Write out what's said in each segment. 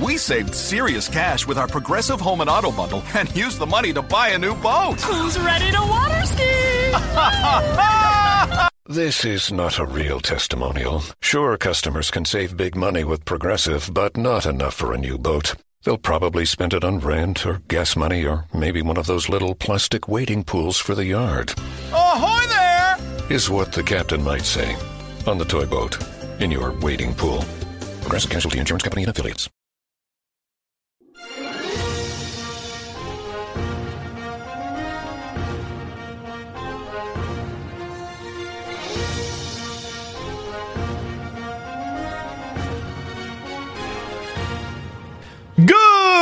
We saved serious cash with our Progressive Home and Auto bundle and used the money to buy a new boat. Who's ready to water ski? This is not a real testimonial. Sure, customers can save big money with Progressive, but not enough for a new boat. They'll probably spend it on rent or gas money or maybe one of those little plastic wading pools for the yard. Ahoy there! Is what the captain might say. On the toy boat. In your wading pool. Progressive Casualty Insurance Company and affiliates.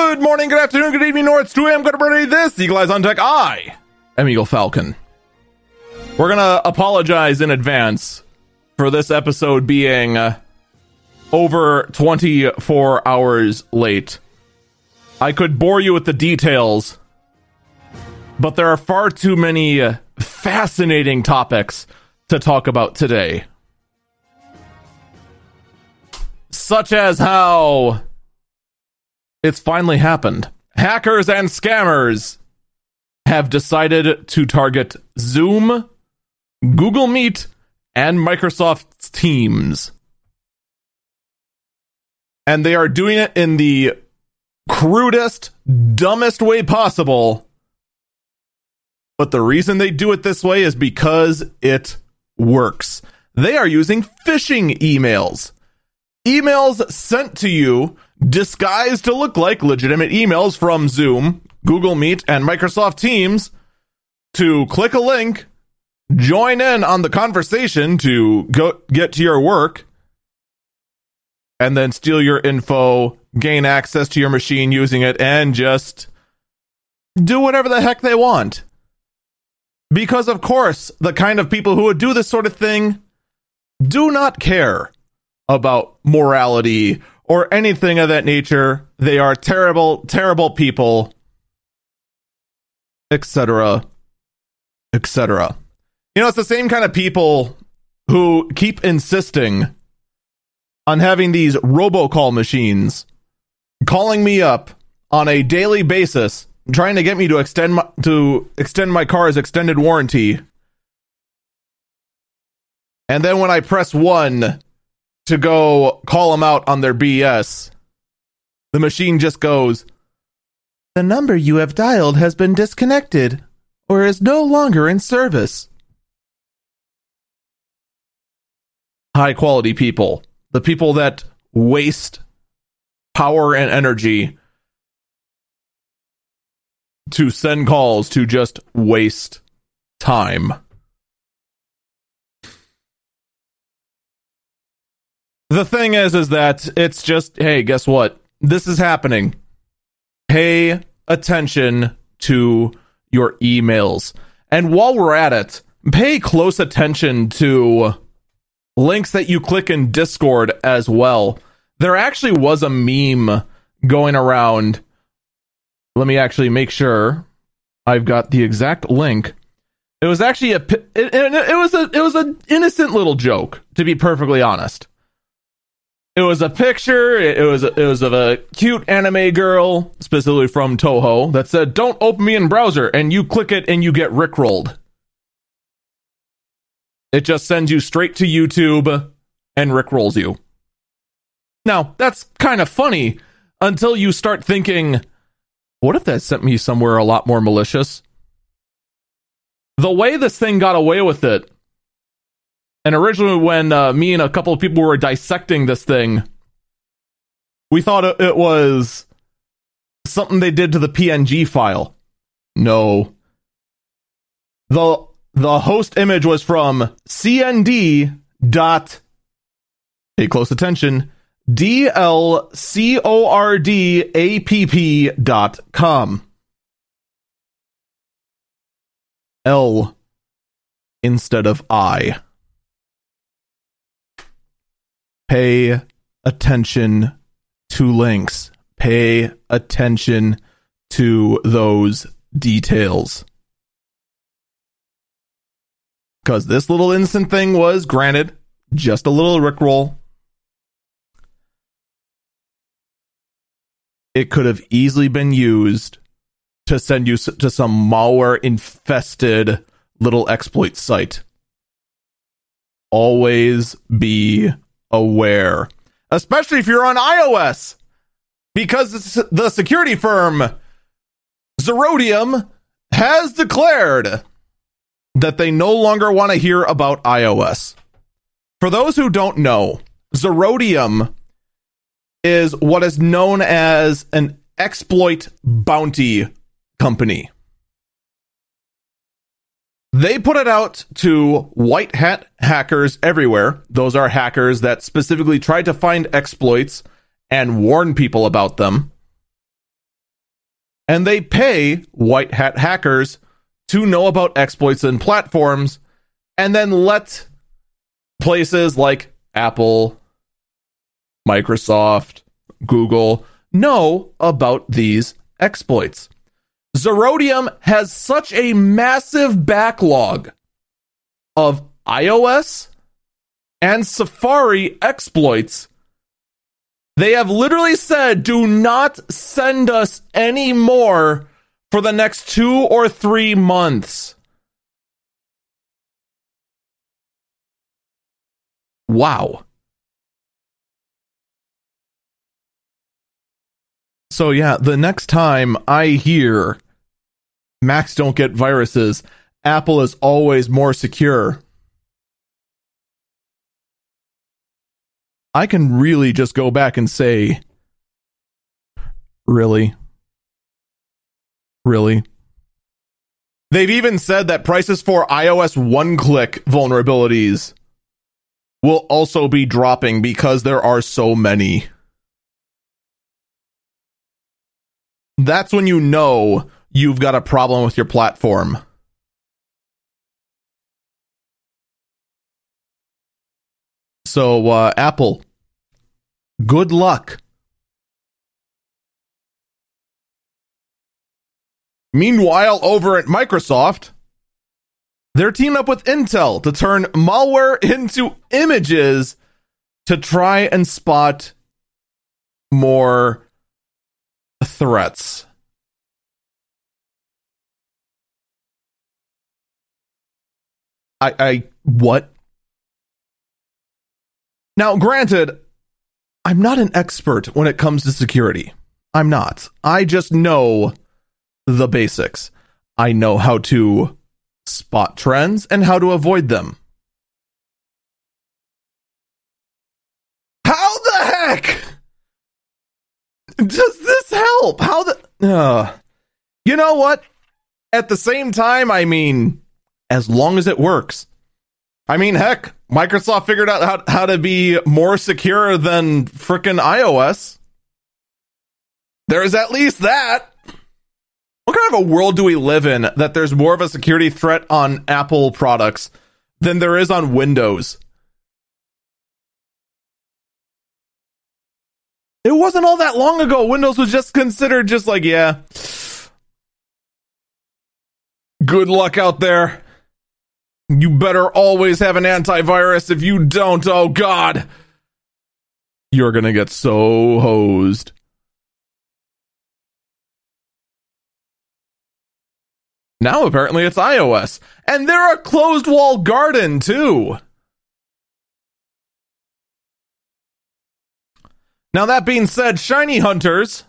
Good morning, good afternoon, good evening, North 2 a.m. Good morning. This Eagle Eyes on Tech. I am Eagle Falcon. We're gonna apologize in advance for this episode being uh, over 24 hours late. I could bore you with the details, but there are far too many fascinating topics to talk about today. Such as how it's finally happened. Hackers and scammers have decided to target Zoom, Google Meet, and Microsoft Teams. And they are doing it in the crudest, dumbest way possible. But the reason they do it this way is because it works. They are using phishing emails. Emails sent to you disguised to look like legitimate emails from Zoom, Google Meet, and Microsoft Teams to click a link, join in on the conversation to go get to your work, and then steal your info, gain access to your machine using it, and just do whatever the heck they want. Because, of course, the kind of people who would do this sort of thing do not care about morality or anything of that nature. They are terrible, terrible people, etc., etc. You know, it's the same kind of people who keep insisting on having these robocall machines calling me up on a daily basis trying to get me to extend my to extend my car's extended warranty and then when i press 1 to go call them out on their bs the machine just goes the number you have dialed has been disconnected or is no longer in service high quality people the people that waste power and energy to send calls to just waste time. The thing is, is that it's just, hey, guess what? This is happening. Pay attention to your emails. And while we're at it, pay close attention to links that you click in Discord as well. There actually was a meme going around. Let me actually make sure I've got the exact link. It was actually a it, it, it was a it was an innocent little joke to be perfectly honest. It was a picture. It, was it was of a cute anime girl, specifically from Touhou, that said, "Don't open me in browser," and you click it and you get rickrolled. It just sends you straight to YouTube and rickrolls you. Now, that's kind of funny until you start thinking, what if that sent me somewhere a lot more malicious? The way this thing got away with it, and originally when uh, me and a couple of people were dissecting this thing, we thought it was something they did to the PNG file. No. The the host image was from cnd dot pay close attention d l c o r d a p p dot com l instead of i pay attention to links pay attention to those details because this little instant thing was granted just a little rickroll. it could have easily been used to send you to some malware infested little exploit site. Always be aware, especially if you're on iOS, because the security firm Zerodium has declared that they no longer want to hear about iOS. For those who don't know, Zerodium is what is known as an exploit bounty company. They put it out to white hat hackers everywhere. Those are hackers that specifically try to find exploits and warn people about them. And they pay white hat hackers to know about exploits and platforms and then let places like Apple, Microsoft, Google know about these exploits. Zerodium has such a massive backlog of iOS and Safari exploits. They have literally said, do not send us any more for the next two or three months. Wow. So yeah, the next time I hear Macs don't get viruses, Apple is always more secure. I can really just go back and say, really? Really? They've even said that prices for iOS one click vulnerabilities will also be dropping because there are so many. that's when you know you've got a problem with your platform. So, uh, Apple, good luck. Meanwhile, over at Microsoft, they're teaming up with Intel to turn malware into images to try and spot more threats. I, I, what? Now, granted, I'm not an expert when it comes to security. I'm not. I just know the basics. I know how to spot trends and how to avoid them. How the heck does this help? How the. Uh, you know what? At the same time, I mean, as long as it works. I mean, heck, Microsoft figured out how, how to be more secure than frickin' iOS. There's at least that. What kind of a world do we live in that there's more of a security threat on Apple products than there is on Windows? It wasn't all that long ago. Windows was just considered just like, yeah. Good luck out there. You better always have an antivirus. If you don't, oh god. You're going to get so hosed. Now apparently it's iOS. And they're a closed wall garden too. Now, that being said, Shiny Hunters,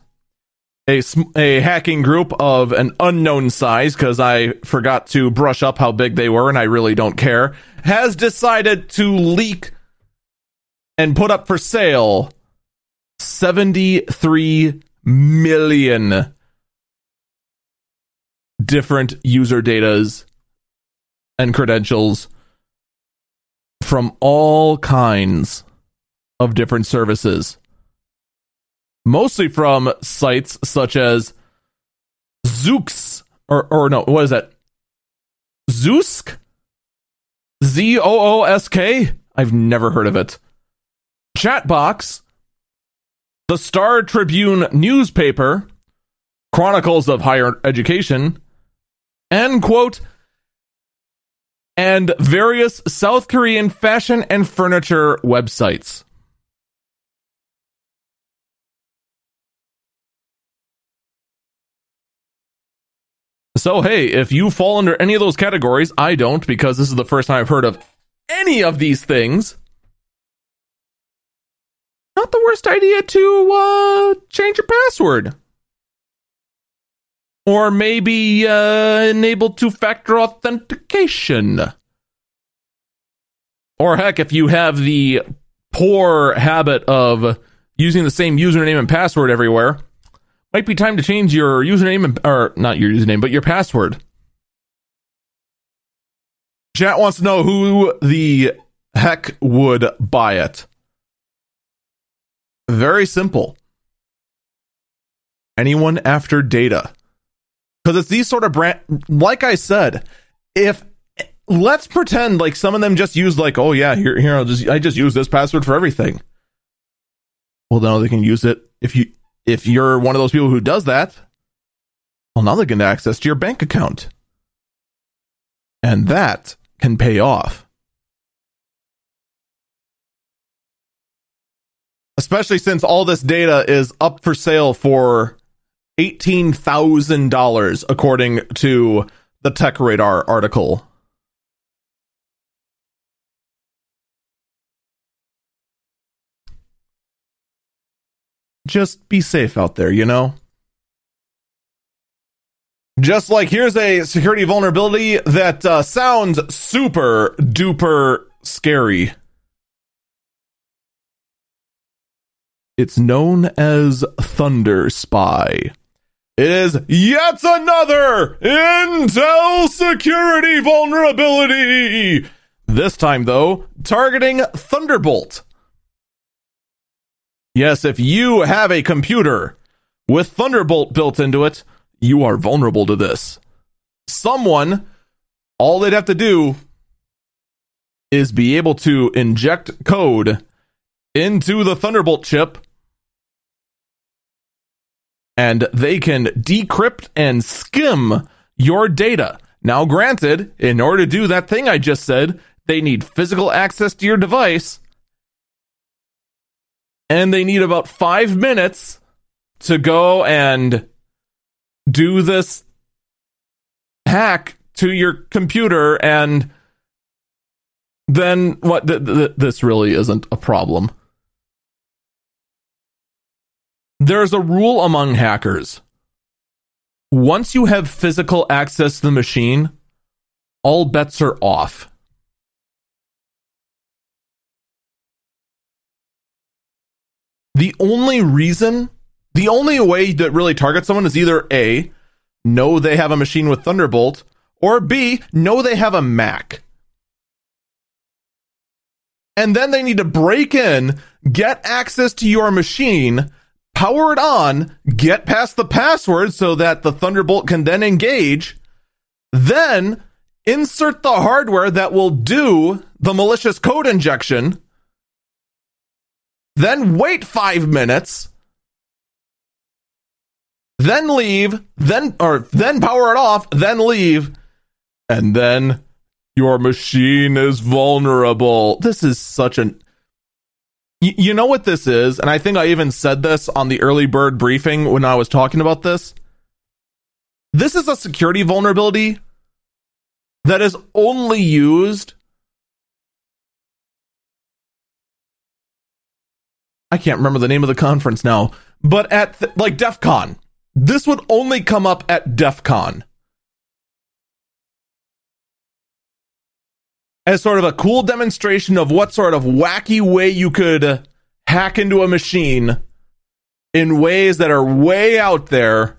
a, a hacking group of an unknown size, because I forgot to brush up how big they were and I really don't care, has decided to leak and put up for sale 73 million different user datas and credentials from all kinds of different services mostly from sites such as Zooks or or no, what is that? Zoosk? Z O O S K? I've never heard of it. Chatbooks, the Star Tribune newspaper, Chronicles of Higher Education, and quote and various South Korean fashion and furniture websites. So, hey, if you fall under any of those categories, I don't because this is the first time I've heard of any of these things. Not the worst idea to uh, change your password. Or maybe uh, enable two factor authentication. Or heck, if you have the poor habit of using the same username and password everywhere, might be time to change your username and, or not your username, but your password. Chat wants to know who the heck would buy it. Very simple. Anyone after data. Because it's these sort of brand, like I said, if let's pretend like some of them just use like, oh yeah, here, here, I'll just, I just use this password for everything. Well, now they can use it if you, if you're one of those people who does that. Well, now they can access to your bank account, and that can pay off. Especially since all this data is up for sale for $18,000, according to the Tech Radar article. Just be safe out there, you know? Just like here's a security vulnerability that uh, sounds super duper scary. It's known as Thunderspy. It is yet another Intel security vulnerability. This time, though, targeting Thunderbolt. Yes, if you have a computer with Thunderbolt built into it, you are vulnerable to this. Someone, all they'd have to do is be able to inject code into the Thunderbolt chip and they can decrypt and skim your data. Now, granted, in order to do that thing I just said, they need physical access to your device, and they need about five minutes to go and do this hack to your computer, and then what? Th- th- this really isn't a problem. There's a rule among hackers. Once you have physical access to the machine, all bets are off. The only reason, the only way that really targets someone is either A, know they have a machine with Thunderbolt, or B, know they have a Mac. And then they need to break in, get access to your machine, power it on, get past the password so that the Thunderbolt can then engage, then insert the hardware that will do the malicious code injection, then wait five minutes, then leave, then or then power it off, then leave, and then your machine is vulnerable. This is such an you know what this is? And I think I even said this on the early bird briefing when I was talking about this. This is a security vulnerability that is only used. I can't remember the name of the conference now, but at th- like DEF CON. This would only come up at DEF CON. as sort of a cool demonstration of what sort of wacky way you could hack into a machine in ways that are way out there.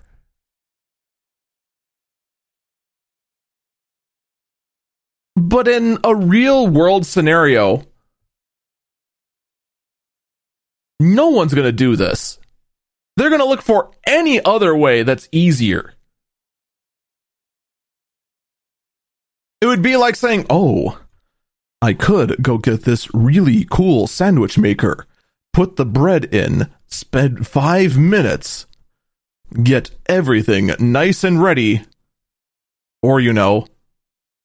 But in a real world scenario, no one's going to do this. They're going to look for any other way that's easier. It would be like saying, oh, I could go get this really cool sandwich maker, put the bread in, spend five minutes, get everything nice and ready. Or, you know,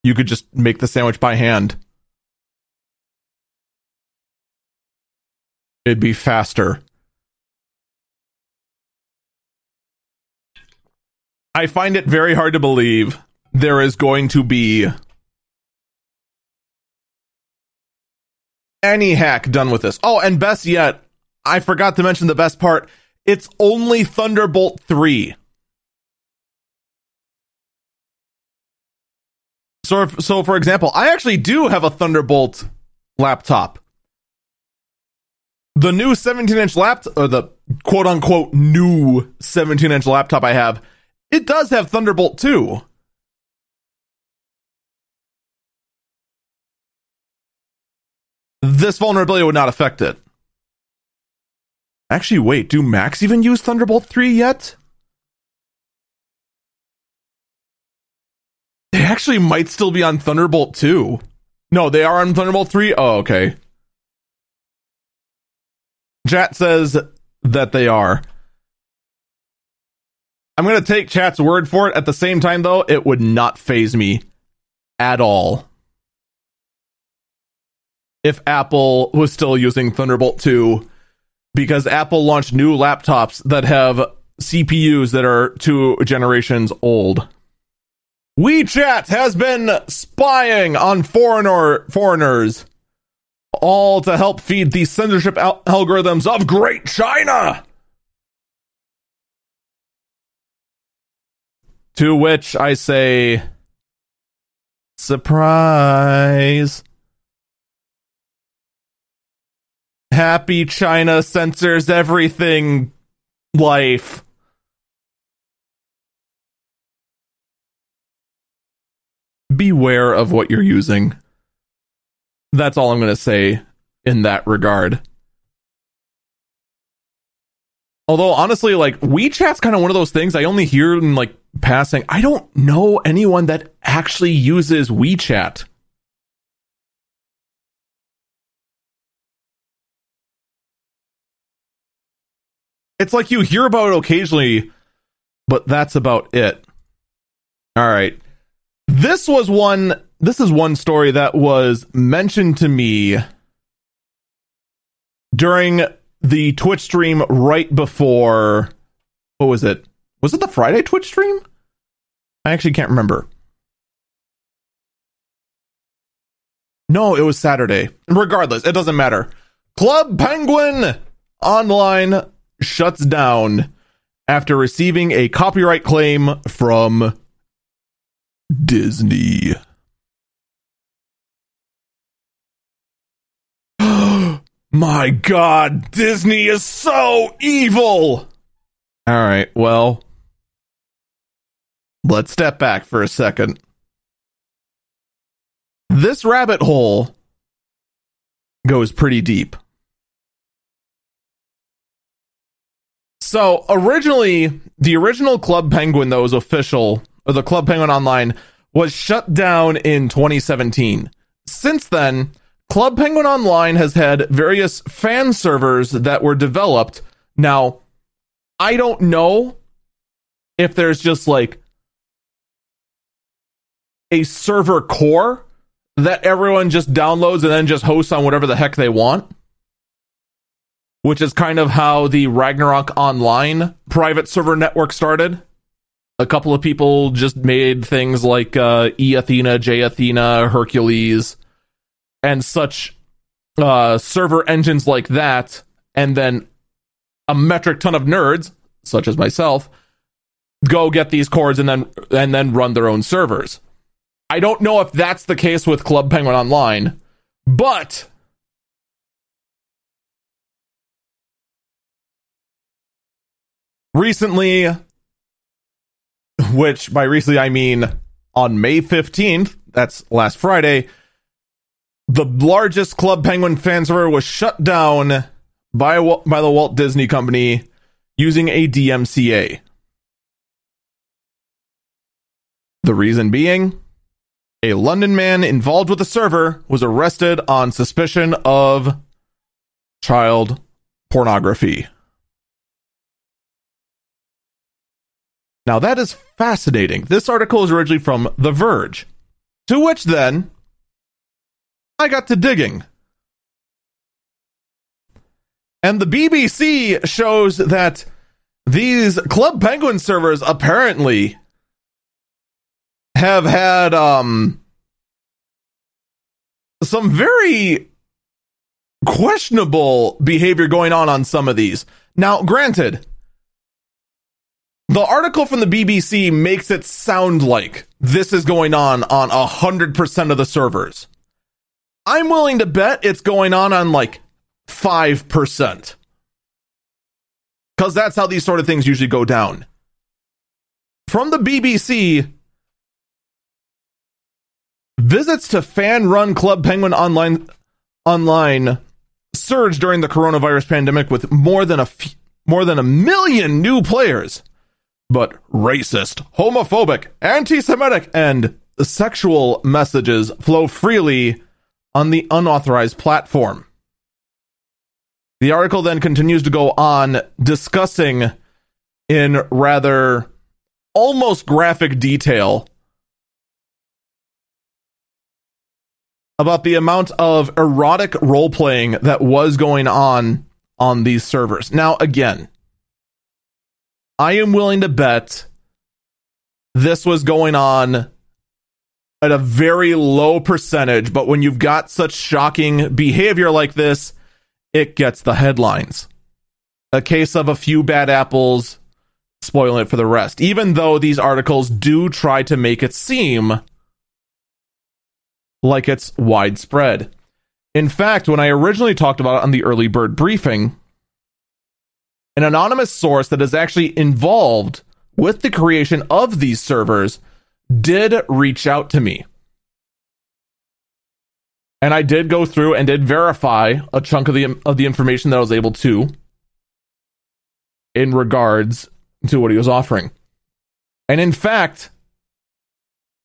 you could just make the sandwich by hand. It'd be faster. I find it very hard to believe there is going to be any hack done with this. Oh, and best yet, I forgot to mention the best part. It's only Thunderbolt 3. So, so for example, I actually do have a Thunderbolt laptop. The new 17 inch laptop, or the quote unquote new 17 inch laptop I have, it does have Thunderbolt 2. This vulnerability would not affect it. Actually, wait, do Macs even use Thunderbolt 3 yet? They actually might still be on Thunderbolt 2. No, they are on Thunderbolt 3? Oh, okay. Chat says that they are. I'm going to take chat's word for it. At the same time, though, it would not phase me at all if Apple was still using Thunderbolt 2 because Apple launched new laptops that have CPUs that are two generations old. WeChat has been spying on foreigner foreigners all to help feed the censorship al- algorithms of Great China. To which I say, surprise. Happy China censors everything life. Beware of what you're using. That's all I'm going to say in that regard. Although honestly, like WeChat's kind of one of those things I only hear in like passing. I don't know anyone that actually uses WeChat. It's like you hear about it occasionally, but that's about it. All right. This was one this is one story that was mentioned to me during the Twitch stream right before what was it? Was it the Friday Twitch stream? I actually can't remember. No, it was Saturday. Regardless, it doesn't matter. Club Penguin Online shuts down after receiving a copyright claim from Disney. My god, Disney is so evil! Alright, well, let's step back for a second. This rabbit hole goes pretty deep. So originally, the original Club Penguin that was official, or the Club Penguin Online, was shut down in 2017. Since then, Club Penguin Online has had various fan servers that were developed. Now, I don't know if there's just like a server core that everyone just downloads and then just hosts on whatever the heck they want which is kind of how the Ragnarok Online private server network started. A couple of people just made things like uh, E Athena, jAthena, Hercules, and such uh, server engines like that, and then a metric ton of nerds, such as myself, go get these cores and then and then run their own servers. I don't know if that's the case with Club Penguin Online, but recently, which by recently I mean on May 15th, that's last Friday, the largest Club Penguin fan server was shut down by, by the Walt Disney Company using a DMCA. The reason being, a London man involved with the server was arrested on suspicion of child pornography. Now that is fascinating. This article is originally from The Verge. To which then I got to digging. And the BBC shows that these Club Penguin servers apparently have had um some very questionable behavior going on on some of these. Now, granted, the article from the BBC makes it sound like this is going on on 100% of the servers. I'm willing to bet it's going on on like 5%. Because that's how these sort of things usually go down. From the BBC, visits to fan run Club Penguin online online surged during the coronavirus pandemic with more than a f- more than a million new players. But racist, homophobic, anti-Semitic, and sexual messages flow freely on the unauthorized platform. The article then continues to go on discussing in rather almost graphic detail about the amount of erotic role playing that was going on on these servers. Now, again, I am willing to bet this was going on at a very low percentage, but when you've got such shocking behavior like this, it gets the headlines. A case of a few bad apples spoiling it for the rest, even though these articles do try to make it seem like it's widespread. In fact, when I originally talked about it on the early bird briefing, an anonymous source that is actually involved with the creation of these servers did reach out to me. And I did go through and did verify a chunk of the of the information that I was able to in regards to what he was offering. And in fact,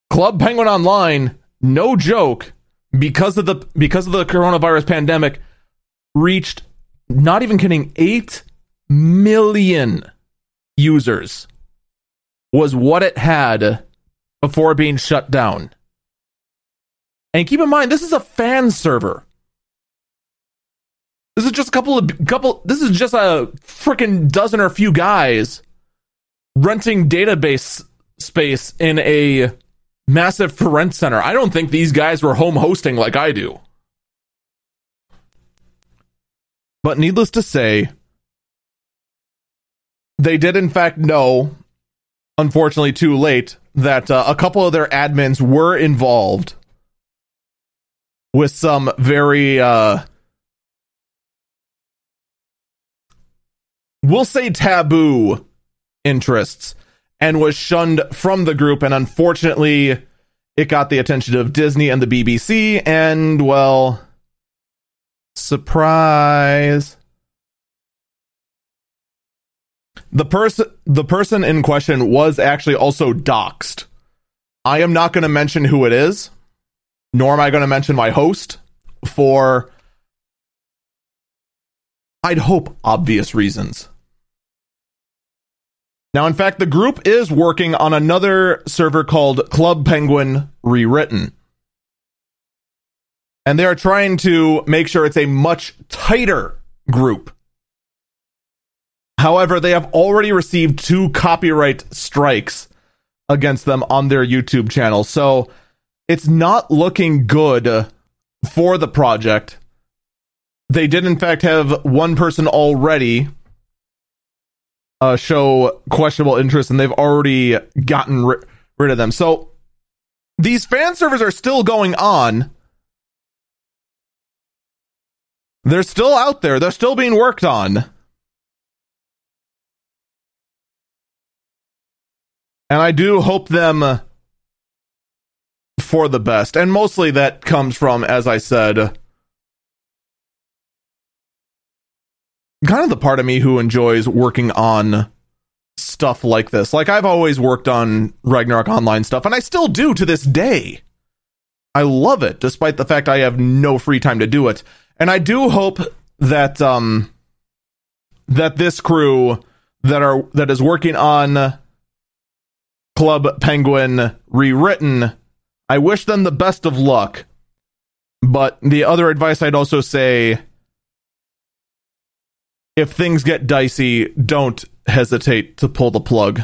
Club Penguin Online no joke, because of the because of the coronavirus pandemic, reached not even kidding eight million users was what it had before being shut down. And keep in mind, this is a fan server. This is just a couple of couple. This is just a freaking dozen or few guys renting database space in a massive for rent center. I don't think these guys were home hosting like I do. But needless to say, they did in fact know, unfortunately too late, that uh, a couple of their admins were involved with some very uh we'll say taboo interests and was shunned from the group. And unfortunately, it got the attention of Disney and the BBC. And well, surprise. The person the person in question was actually also doxxed. I am not going to mention who it is, nor am I going to mention my host for I'd hope obvious reasons. Now, in fact, the group is working on another server called Club Penguin Rewritten. And they are trying to make sure it's a much tighter group. However, they have already received two copyright strikes against them on their YouTube channel. So it's not looking good for the project. They did, in fact, have one person already uh, show questionable interest and they've already gotten ri- rid of them. So these fan servers are still going on. They're still out there. They're still being worked on. And I do hope them for the best. And mostly that comes from, as I said, kind of the part of me who enjoys working on stuff like this. Like I've always worked on Ragnarok Online stuff, and I still do to this day. I love it, despite the fact I have no free time to do it. And I do hope that um that this crew that are that is working on Club Penguin rewritten, I wish them the best of luck. But the other advice I'd also say if things get dicey, don't hesitate to pull the plug.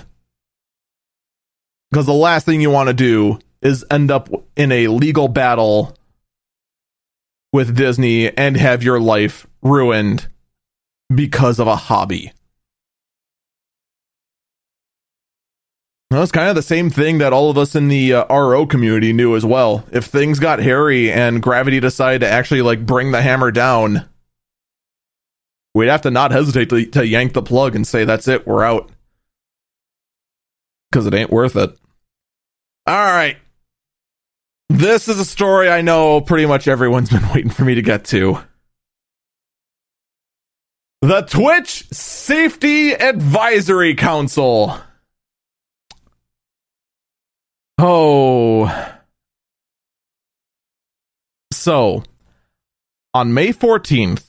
Because the last thing you want to do is end up in a legal battle with Disney and have your life ruined because of a hobby. It's kind of the same thing that all of us in the uh, RO community knew as well. If things got hairy and Gravity decided to actually like bring the hammer down, we'd have to not hesitate to, to yank the plug and say, "That's it, we're out," because it ain't worth it. All right, this is a story I know pretty much everyone's been waiting for me to get to. The Twitch Safety Advisory Council. Oh. So, on May 14th,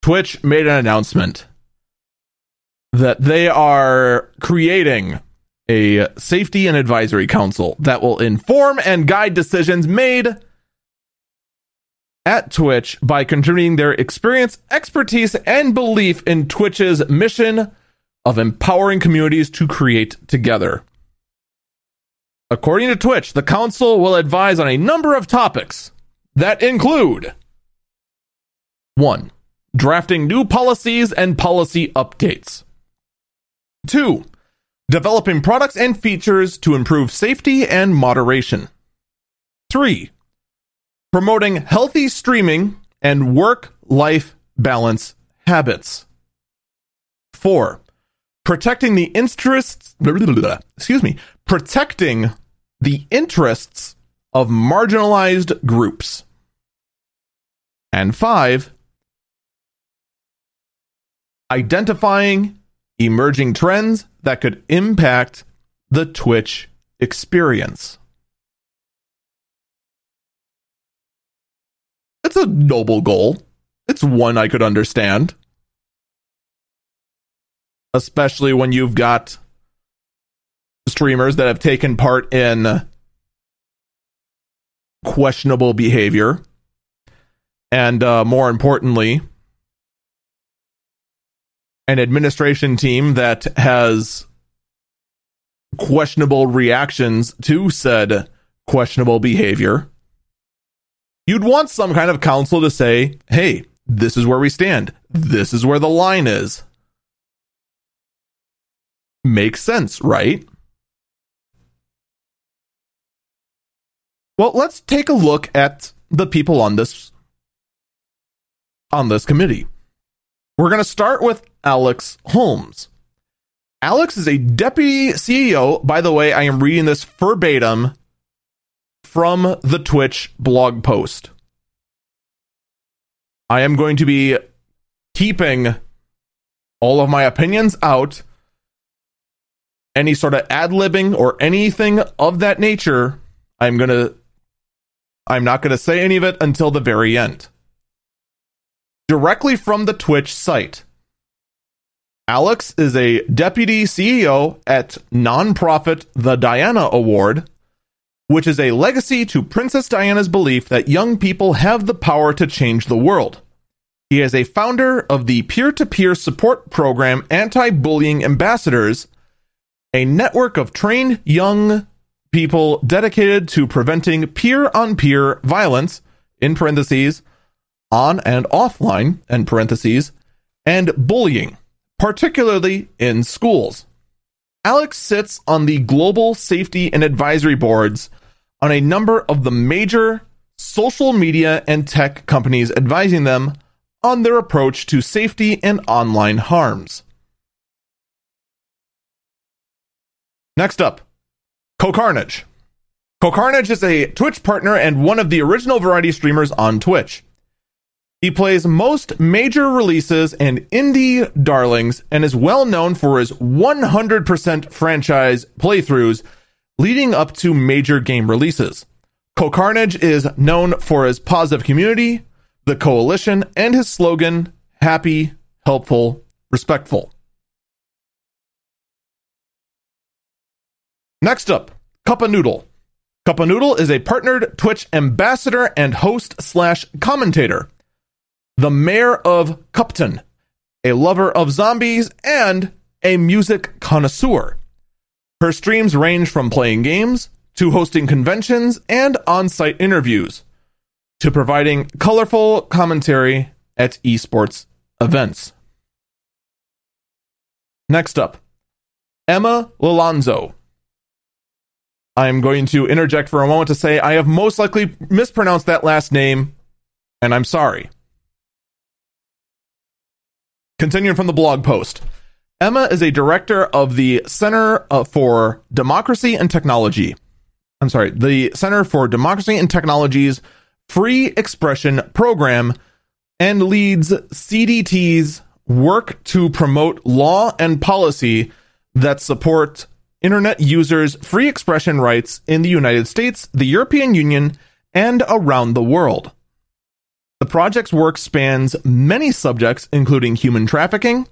Twitch made an announcement that they are creating a safety and advisory council that will inform and guide decisions made at Twitch by contributing their experience, expertise, and belief in Twitch's mission of empowering communities to create together. According to Twitch, the council will advise on a number of topics that include 1. Drafting new policies and policy updates. 2 developing products and features to improve safety and moderation. 3. Promoting healthy streaming and work life balance habits. 4. Protecting the interests, excuse me, protecting the interests of marginalized groups. And 5. Identifying emerging trends that could impact the Twitch experience. It's a noble goal. It's one I could understand. Especially when you've got streamers that have taken part in questionable behavior. And uh, more importantly, an administration team that has questionable reactions to said questionable behavior, you'd want some kind of council to say, hey, this is where we stand. This is where the line is. Makes sense, right? Well, let's take a look at the people on this on this committee. We're going to start with Alex Holmes. Alex is a deputy CEO. By the way, I am reading this verbatim from the Twitch blog post. I am going to be keeping all of my opinions out. Any sort of ad libbing or anything of that nature, I'm going to I'm not going to say any of it until the very end. Directly from the Twitch site. Alex is a deputy CEO at nonprofit The Diana Award, which is a legacy to Princess Diana's belief that young people have the power to change the world. He is a founder of the peer to peer support program Anti Bullying Ambassadors, a network of trained young people dedicated to preventing peer on peer violence, in parentheses, on and offline, in parentheses, and bullying particularly in schools. Alex sits on the global safety and advisory boards on a number of the major social media and tech companies, advising them on their approach to safety and online harms. Next up, CohhCarnage. CohhCarnage is a Twitch partner and one of the original variety streamers on Twitch. He plays most major releases and indie darlings and is well known for his 100% franchise playthroughs leading up to major game releases. CohhCarnage is known for his positive community, the coalition, and his slogan happy, helpful, respectful. Next up, CupahNoodle. Cuppa Noodle is a partnered Twitch ambassador and host slash commentator the mayor of Cupton, a lover of zombies, and a music connoisseur. Her streams range from playing games to hosting conventions and on site interviews to providing colorful commentary at esports events. Next up, Emma Lalonzo. I'm going to interject for a moment to say I have most likely mispronounced that last name, and I'm sorry. Continuing from the blog post. Emma is a director of the Center uh, for Democracy and Technology. I'm sorry, the Center for Democracy and Technology's Free Expression program and leads CDT's work to promote law and policy that support internet users' free expression rights in the United States, the European Union, and around the world. The project's work spans many subjects, including human trafficking,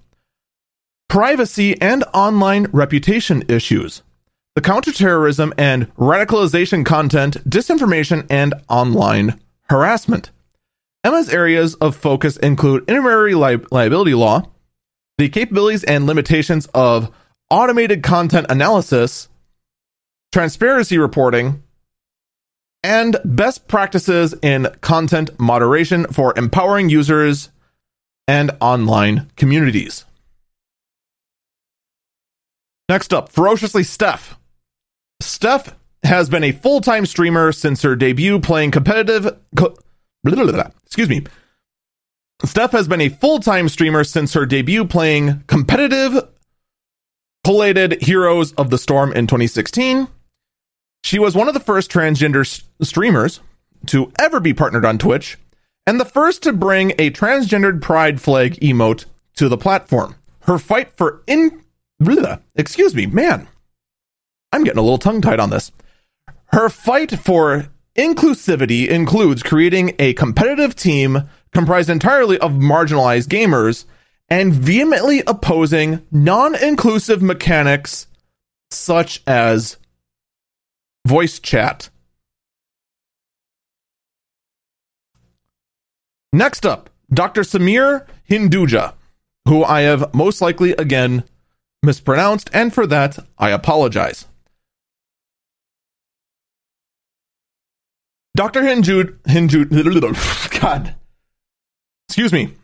privacy, and online reputation issues, the counterterrorism and radicalization content, disinformation, and online harassment. Emma's areas of focus include intermediary li- liability law, the capabilities and limitations of automated content analysis, transparency reporting, and best practices in content moderation for empowering users and online communities. Next up, Ferociously Steph. Steph has been a full time streamer since her debut playing competitive. Co- excuse me. Steph has been a full time streamer since her debut playing competitive collegiate Heroes of the Storm in 2016. She was one of the first transgender s- streamers to ever be partnered on Twitch, and the first to bring a transgendered pride flag emote to the platform. Her fight for in blah, excuse me, man. I'm getting a little tongue tied on this. Her fight for inclusivity includes creating a competitive team comprised entirely of marginalized gamers and vehemently opposing non inclusive mechanics such as voice chat. Next up, Dr. Samir Hinduja, who I have most likely again mispronounced, and for that I apologize. Dr. Hindu, Hindu, God, excuse me.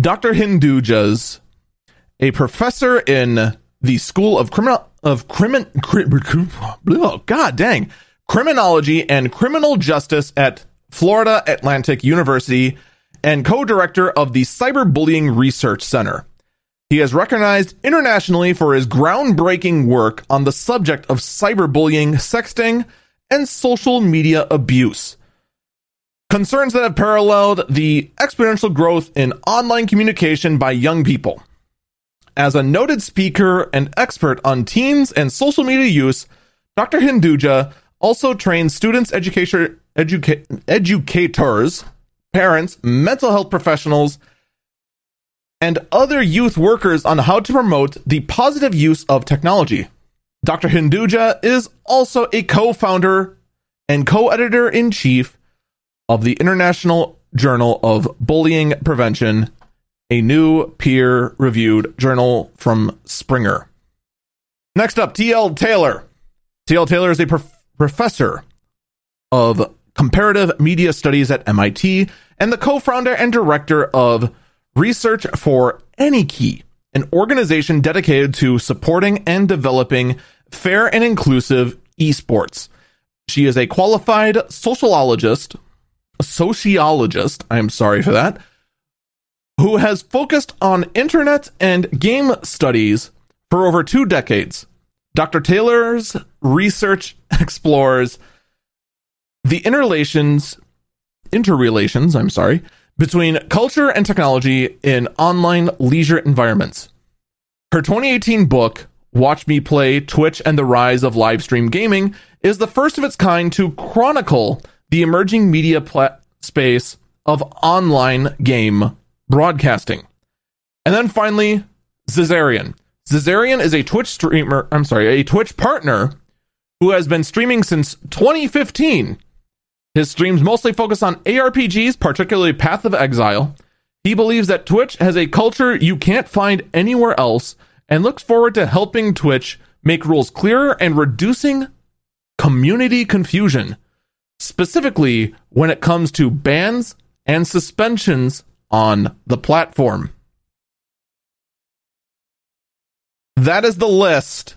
Dr. Hindujas, a professor in the School of Criminal of Crimin, crim, oh, God dang, Criminology and Criminal Justice at Florida Atlantic University, and co-director of the Cyberbullying Research Center. He is recognized internationally for his groundbreaking work on the subject of cyberbullying, sexting, and social media abuse. Concerns that have paralleled the exponential growth in online communication by young people. As a noted speaker and expert on teens and social media use, Dr. Hinduja also trains students, educa- educators, parents, mental health professionals, and other youth workers on how to promote the positive use of technology. Dr. Hinduja is also a co founder and co editor in chief of the International Journal of Bullying Prevention, a new peer reviewed journal from Springer. Next up, T.L. Taylor. T.L. Taylor is a prof- professor of comparative media studies at MIT and the co founder and director of Research for AnyKey, an organization dedicated to supporting and developing fair and inclusive esports. She is a qualified sociologist, a sociologist, I'm sorry for that, who has focused on internet and game studies for over two decades. Dr. Taylor's research explores the interrelations, interrelations, I'm sorry, between culture and technology in online leisure environments. Her 2018 book, Watch Me Play Twitch and the Rise of Live Stream Gaming, is the first of its kind to chronicle the emerging media space of online game broadcasting. And then finally, Zizaran. Zizaran is a Twitch streamer, I'm sorry, a Twitch partner who has been streaming since 2015. His streams mostly focus on ARPGs, particularly Path of Exile. He believes that Twitch has a culture you can't find anywhere else and looks forward to helping Twitch make rules clearer and reducing community confusion, specifically when it comes to bans and suspensions on the platform. That is the list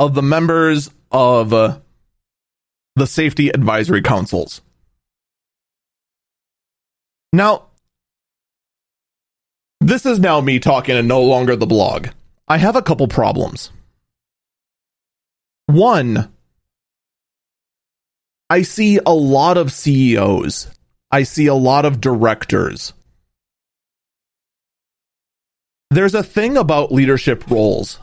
of the members of uh, the safety advisory councils. Now, this is now me talking and no longer the blog. I have a couple problems. One, I see a lot of CEOs. I see a lot of directors. There's a thing about leadership roles.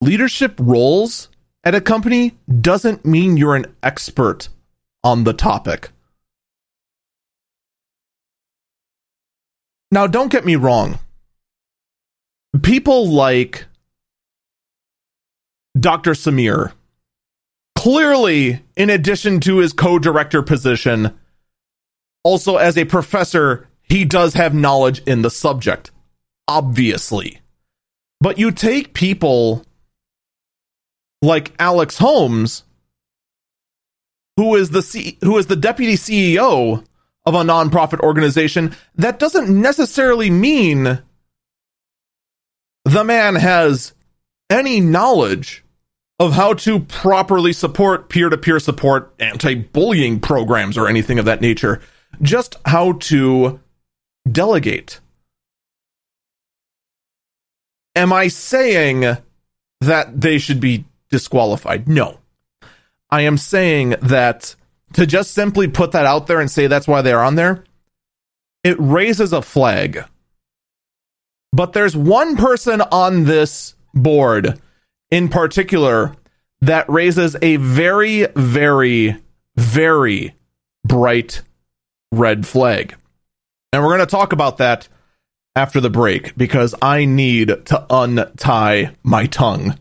Leadership roles at a company doesn't mean you're an expert on the topic. Now, don't get me wrong. People like Dr. Samir, clearly, in addition to his co director position, also as a professor, he does have knowledge in the subject, obviously. But you take people like Alex Holmes, who is the C- who is the deputy CEO of a nonprofit organization, that doesn't necessarily mean the man has any knowledge of how to properly support peer-to-peer support anti-bullying programs or anything of that nature just how to delegate. Am i saying that they should be disqualified? No. I am saying that to just simply put that out there and say that's why they're on there it raises a flag but there's one person on this board in particular that raises a very, very, very bright red flag. And we're going to talk about that after the break because I need to untie my tongue.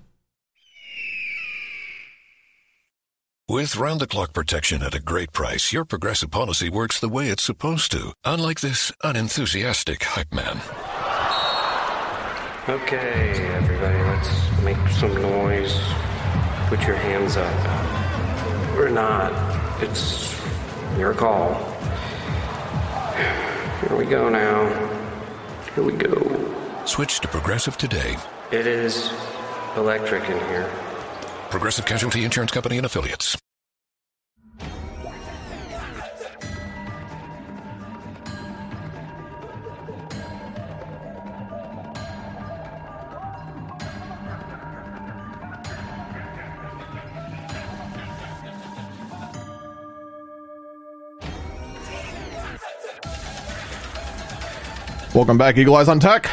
With round the clock protection at a great price, your progressive policy works the way it's supposed to, unlike this unenthusiastic hype man. Okay, everybody, let's make some noise. Put your hands up. Or not. It's your call. Here we go now. Here we go. Switch to Progressive today. It is electric in here. Progressive Casualty Insurance Company and Affiliates. Welcome back, Eagle Eyes on Tech.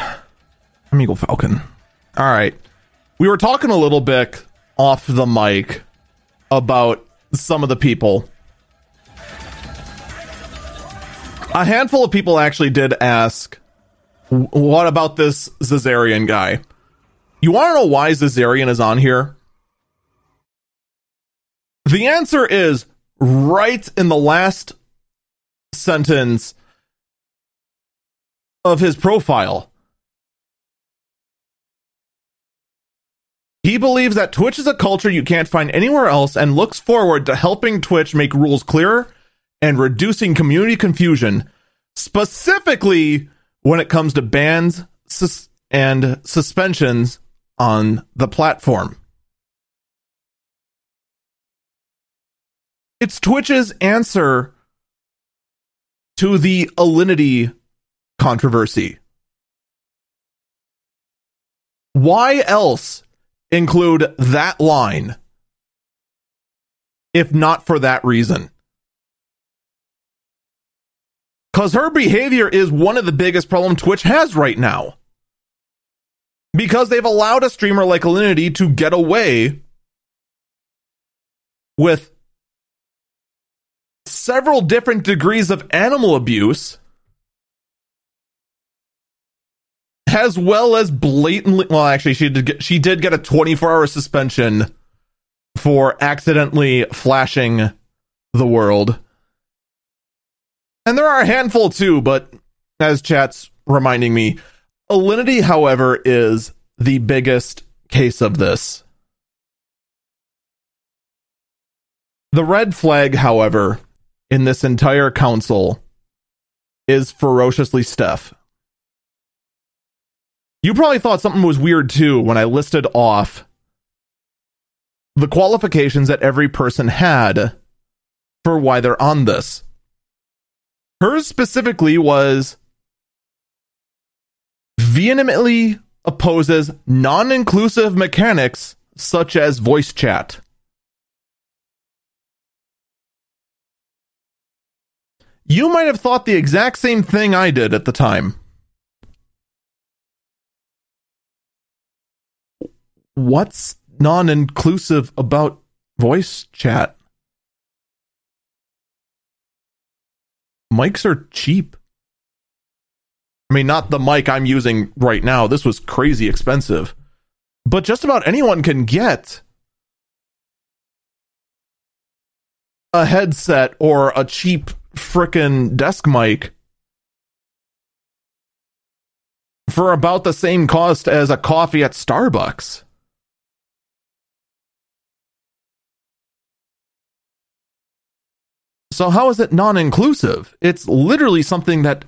I'm Eagle Falcon. All right. We were talking a little bit off the mic about some of the people. A handful of people actually did ask, what about this Zizaran guy? You want to know why Zizaran is on here? The answer is right in the last sentence of his profile. He believes that Twitch is a culture you can't find anywhere else and looks forward to helping Twitch make rules clearer and reducing community confusion, specifically when it comes to bans sus- and suspensions on the platform. It's Twitch's answer to the Alinity controversy. Why else include that line if not for that reason? Because her behavior is one of the biggest problems Twitch has right now. Because they've allowed a streamer like Alinity to get away with several different degrees of animal abuse as well as blatantly well actually she did get, she did get a 24 hour suspension for accidentally flashing the world And there are a handful too, but as chat's reminding me, Alinity, however, is the biggest case of this. The red flag, however, in this entire council is ferociously Steph. You probably thought something was weird too when I listed off the qualifications that every person had for why they're on this. Hers specifically was vehemently opposes non inclusive mechanics such as voice chat. You might have thought the exact same thing I did at the time. What's non inclusive about voice chat? Mics are cheap. I mean, not the mic I'm using right now. This was crazy expensive. But just about anyone can get a headset or a cheap frickin' desk mic for about the same cost as a coffee at Starbucks. So, how is it non inclusive? It's literally something that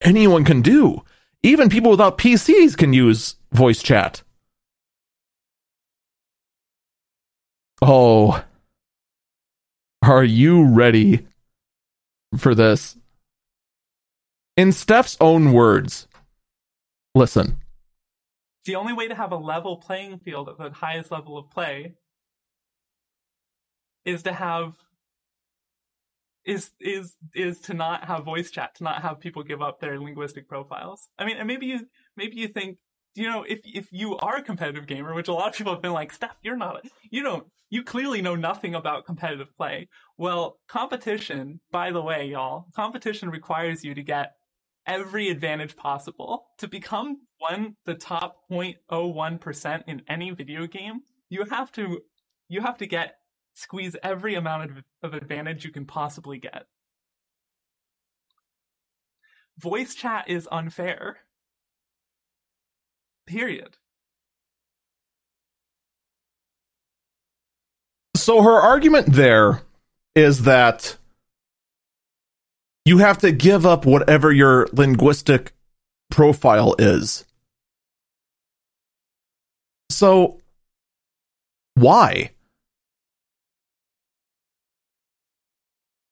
anyone can do. Even people without PCs can use voice chat. Oh, are you ready for this? In Steph's own words, listen. The only way to have a level playing field at the highest level of play is to have is is is to not have voice chat, to not have people give up their linguistic profiles. I mean, and maybe you maybe you think, you know, if if you are a competitive gamer, which a lot of people have been like, Steph, you're not, a, you don't, you clearly know nothing about competitive play. Well, competition, by the way, y'all, competition requires you to get every advantage possible to become one the top 0.01% in any video game. You have to you have to get squeeze every amount of, of advantage you can possibly get. Voice chat is unfair. Period. So her argument there is that you have to give up whatever your linguistic profile is. So, why?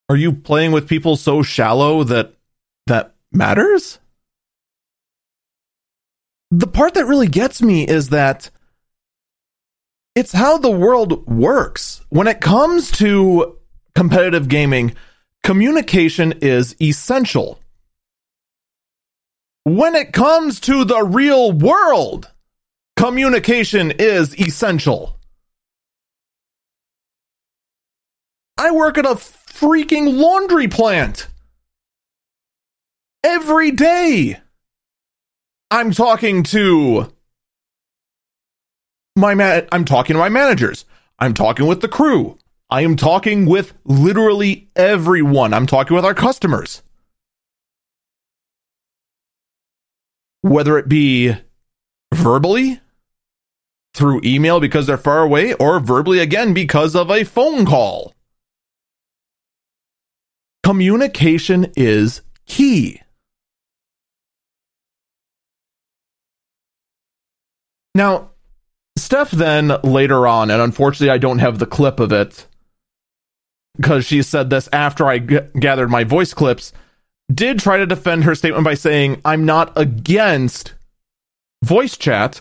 Are you playing with people so shallow that that matters? The part that really gets me is that it's how the world works. When it comes to competitive gaming, communication is essential. When it comes to the real world, communication is essential. I work at a freaking laundry plant. Every day. I'm talking to my man I'm talking to my managers. I'm talking with the crew. I am talking with literally everyone. I'm talking with our customers. Whether it be verbally, through email because they're far away, or verbally again because of a phone call. Communication is key. Now, Steph then later on, and unfortunately I don't have the clip of it because she said this after I g- gathered my voice clips, did try to defend her statement by saying, I'm not against voice chat,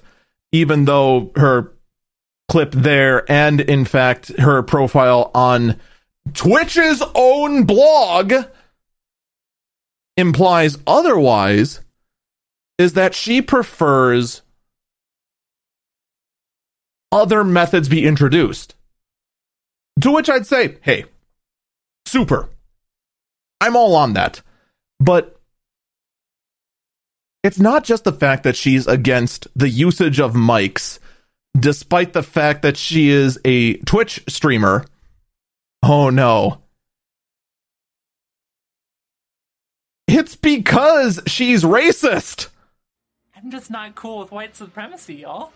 even though her clip there and, in fact, her profile on Twitch's own blog implies otherwise is that she prefers other methods be introduced. To which I'd say, hey, super. I'm all on that. But it's not just the fact that she's against the usage of mics, despite the fact that she is a Twitch streamer Oh no. It's because she's racist. I'm just not cool with white supremacy, y'all.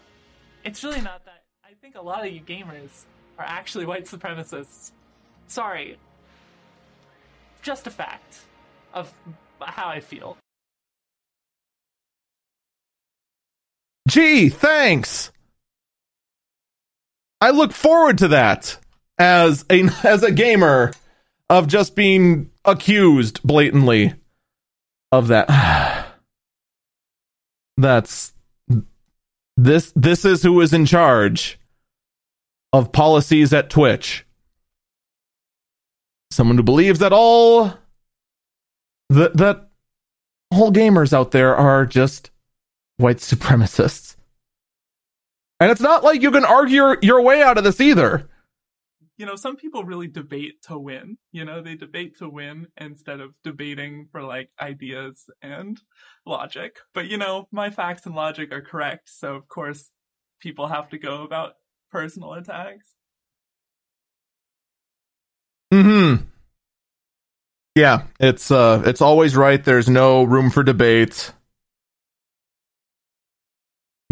It's really not that. I think a lot of you gamers are actually white supremacists. Sorry. Just a fact of how I feel. Gee, thanks. I look forward to that as a as a gamer of just being accused blatantly of that. That's this this is who is in charge of policies at Twitch. Someone who believes that all that that all gamers out there are just white supremacists. And it's not like you can argue your, your way out of this either. You know, some people really debate to win. You know, they debate to win instead of debating for like ideas and logic. But you know, my facts and logic are correct, so of course people have to go about personal attacks. Mhm. Yeah, it's uh it's always right. There's no room for debate.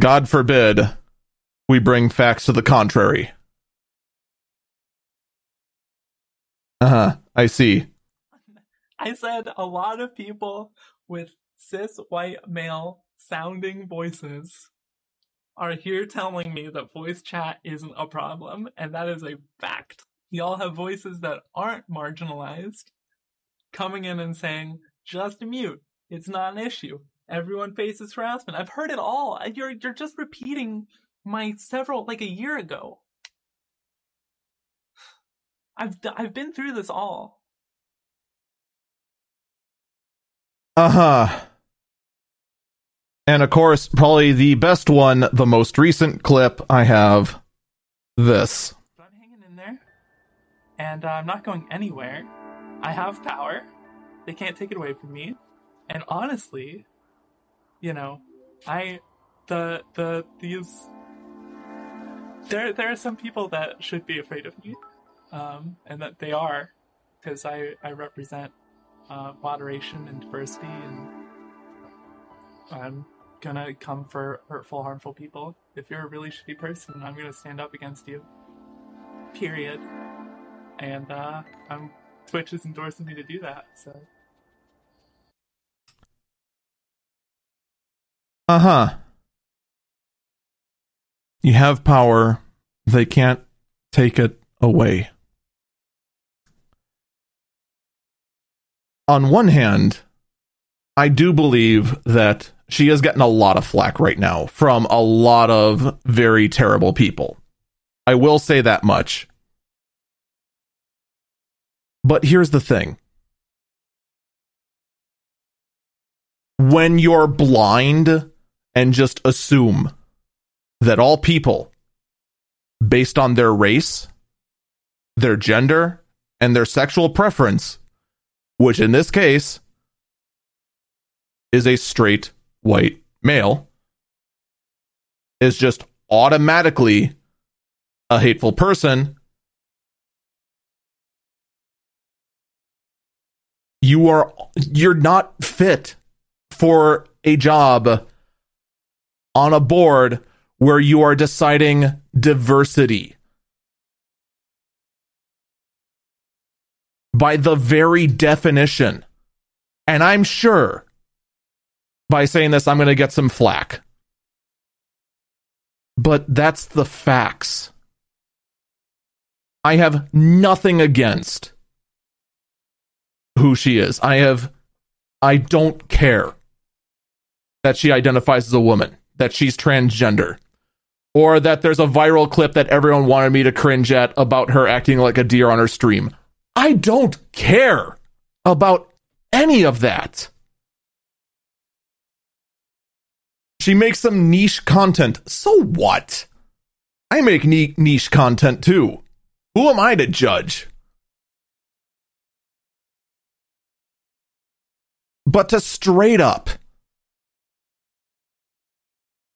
God forbid we bring facts to the contrary. Uh-huh. I see. I said a lot of people with cis white male sounding voices are here telling me that voice chat isn't a problem, and that is a fact. Y'all have voices that aren't marginalized coming in and saying, just mute. It's not an issue. Everyone faces harassment. I've heard it all. You're you're just repeating my several like a year ago. I've I've been through this all. Uh-huh. And of course, probably the best one, the most recent clip I have this. I'm hanging in there, and uh, I'm not going anywhere. I have power. They can't take it away from me. And honestly, you know, I the the these there there are some people that should be afraid of me, um, and that they are, because I I represent uh, moderation and diversity, and I'm gonna come for hurtful, harmful people. If you're a really shitty person, I'm gonna stand up against you. Period. And uh, I'm Twitch is endorsing me to do that. So Uh huh. You have power. They can't take it away. On one hand, I do believe that she has gotten a lot of flack right now from a lot of very terrible people. I will say that much. But here's the thing when you're blind and just assume that all people, based on their race, their gender, and their sexual preference, which in this case is a straight white male, is just automatically a hateful person, you are you're not fit for a job on a board where you are deciding diversity. By the very definition. And I'm sure by saying this, I'm going to get some flack. But that's the facts. I have nothing against who she is. I have, I don't care that she identifies as a woman, that she's transgender, or that there's a viral clip that everyone wanted me to cringe at about her acting like a deer on her stream. I don't care about any of that. She makes some niche content. So what? I make niche content too. Who am I to judge? But to straight up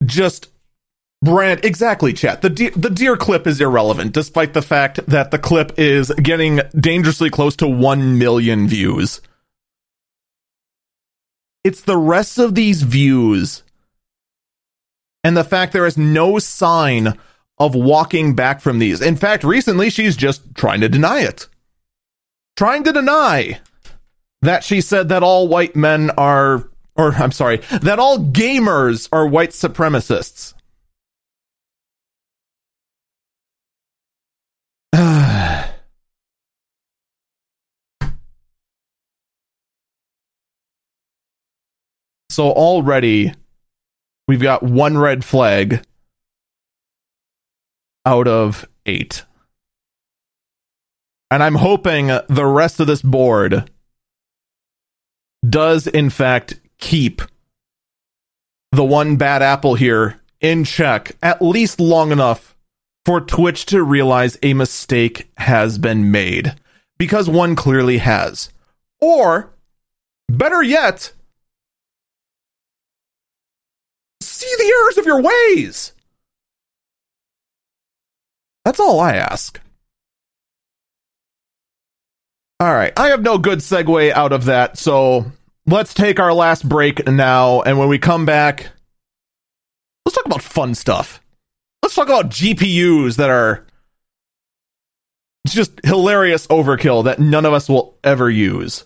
just brand exactly chat the the deer clip is irrelevant despite the fact that the clip is getting dangerously close to 1 million views It's the rest of these views and the fact there is no sign of walking back from these. In fact, recently she's just trying to deny it. Trying to deny that she said that all white men are, or I'm sorry, that all gamers are white supremacists. so already we've got one red flag out of eight. And I'm hoping the rest of this board does, in fact, keep the one bad apple here in check at least long enough for Twitch to realize a mistake has been made. Because one clearly has. Or, better yet, see the errors of your ways. That's all I ask. All right, I have no good segue out of that, so let's take our last break now. And when we come back, let's talk about fun stuff. Let's talk about GPUs that are just hilarious overkill that none of us will ever use.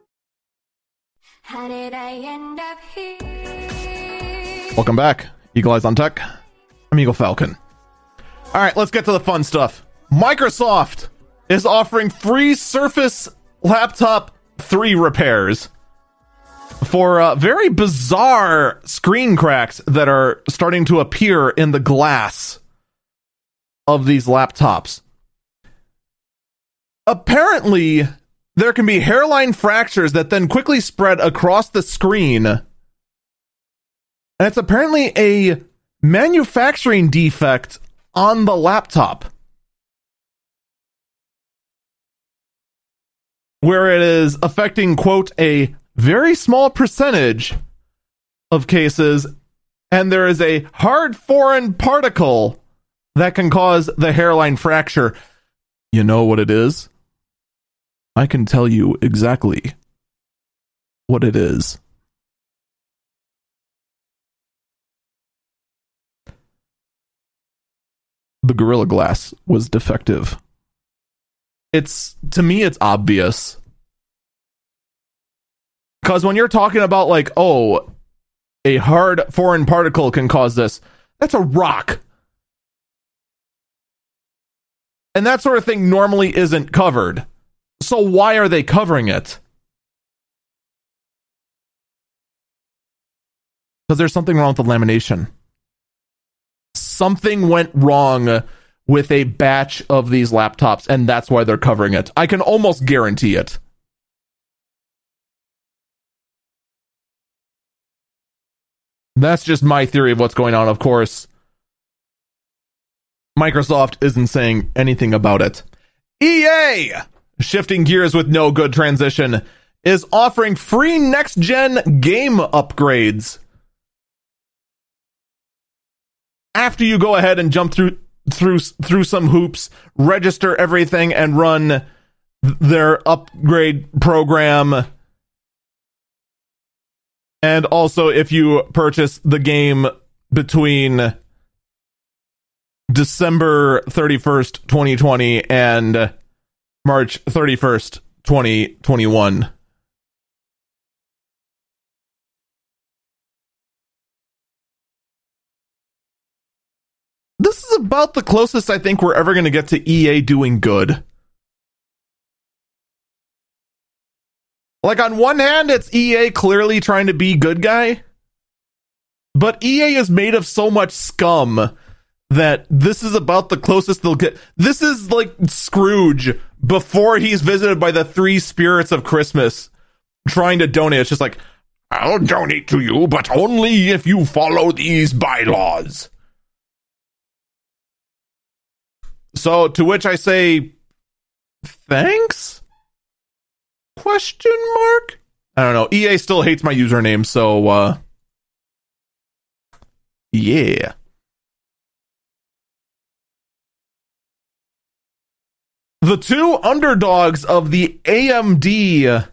How did I end up here? Welcome back, Eagle Eyes on Tech. I'm Eagle Falcon. All right, let's get to the fun stuff. Microsoft is offering free Surface Laptop 3 repairs for uh, very bizarre screen cracks that are starting to appear in the glass of these laptops. Apparently, there can be hairline fractures that then quickly spread across the screen. And it's apparently a manufacturing defect on the laptop. Where it is affecting, quote, a very small percentage of cases, and there is a hard foreign particle that can cause the hairline fracture. You know what it is? I can tell you exactly what it is. The Gorilla Glass was defective. It's to me it's obvious. Cuz when you're talking about like, oh, a hard foreign particle can cause this, that's a rock. And that sort of thing normally isn't covered. So why are they covering it? Because there's something wrong with the lamination. Something went wrong with a batch of these laptops, and that's why they're covering it. I can almost guarantee it. That's just my theory of what's going on, of course. Microsoft isn't saying anything about it. EA, shifting gears with no good transition, is offering free next gen game upgrades. After you go ahead and jump through through through some hoops, register everything and run their upgrade program. And also if you purchase the game between December 31st, 2020 and March 31st, 2021. This is about the closest I think we're ever going to get to EA doing good. Like, on one hand, it's EA clearly trying to be good guy, but EA is made of so much scum that this is about the closest they'll get. This is like Scrooge before he's visited by the three spirits of Christmas trying to donate. It's just like, I'll donate to you, but only if you follow these bylaws. So to which I say, thanks? Question mark? I don't know. EA still hates my username, so uh yeah. The two underdogs of the AMD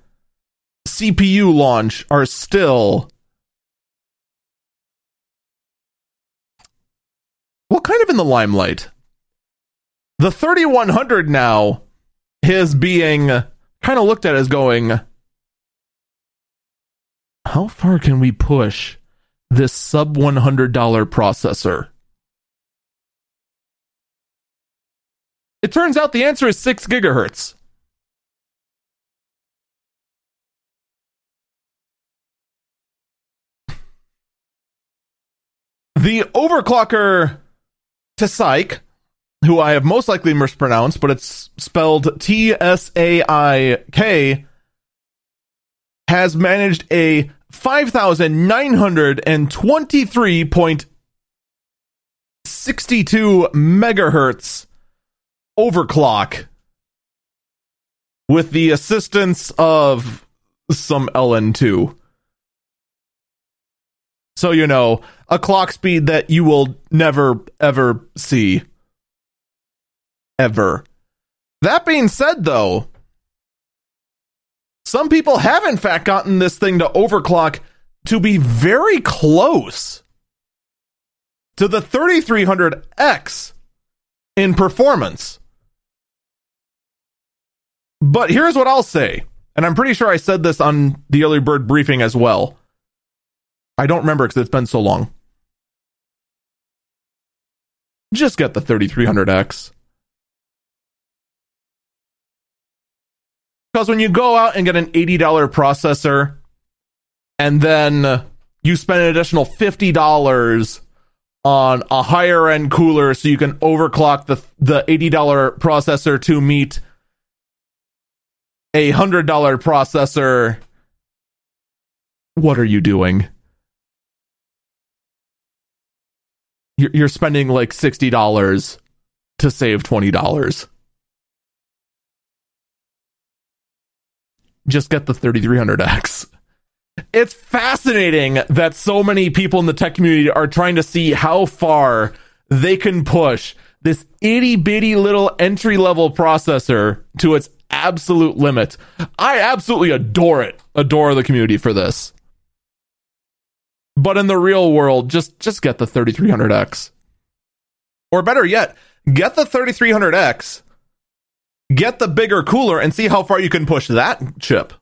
CPU launch are still well kind of in the limelight. The 3100 now is being kind of looked at as going how far can we push this sub $100 processor? It turns out the answer is 6 gigahertz. The overclocker Tsaik, who I have most likely mispronounced, but it's spelled T S A I K, has managed a 5,923.62 megahertz overclock with the assistance of some LN2. So, you know, a clock speed that you will never, ever see. Ever. That being said, though, some people have in fact gotten this thing to overclock to be very close to the 3300X in performance. But here's what I'll say, and I'm pretty sure I said this on the early bird briefing as well. I don't remember because it's been so long. Just get the 3300X. Because when you go out and get an $80 processor and then you spend an additional $50 on a higher end cooler so you can overclock the the $80 processor to meet a $100 processor. What are you doing? You're, spending like $60 to save $20 just get the 3300X. It's fascinating that so many people in the tech community are trying to see how far they can push this itty bitty little entry level processor to its absolute limit. I absolutely adore it. Adore the community for this. But in the real world, just just get the 3300X. Or better yet, get the 3300X get the bigger cooler and see how far you can push that chip.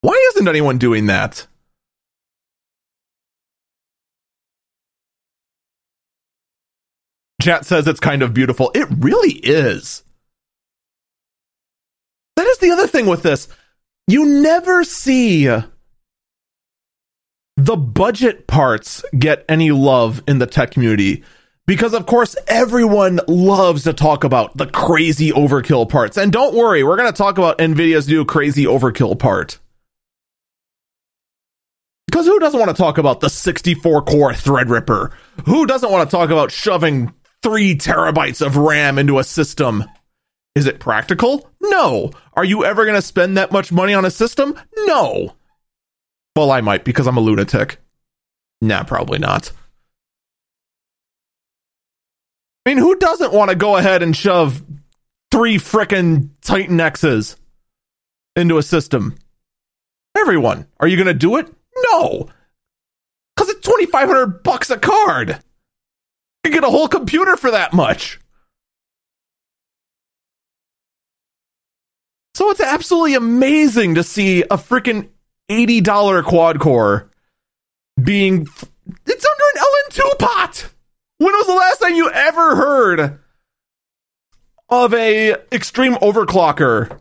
Why isn't anyone doing that? Chat says it's kind of beautiful. It really is. That is the other thing with this. You never see the budget parts get any love in the tech community because of course everyone loves to talk about the crazy overkill parts. And don't worry, we're going to talk about Nvidia's new crazy overkill part. Because who doesn't want to talk about the 64 core Threadripper? Who doesn't want to talk about shoving 3 terabytes of RAM into a system? Is it practical? No. Are you ever going to spend that much money on a system? No. Well, I might because I'm a lunatic. Nah, probably not. I mean, who doesn't want to go ahead and shove three frickin' Titan X's into a system? Everyone. Are you going to do it? No. Because it's 2500 bucks a card. You get a whole computer for that much. So it's absolutely amazing to see a freaking $80 quad core being. It's under an LN2 pot! When was the last time you ever heard of a extreme overclocker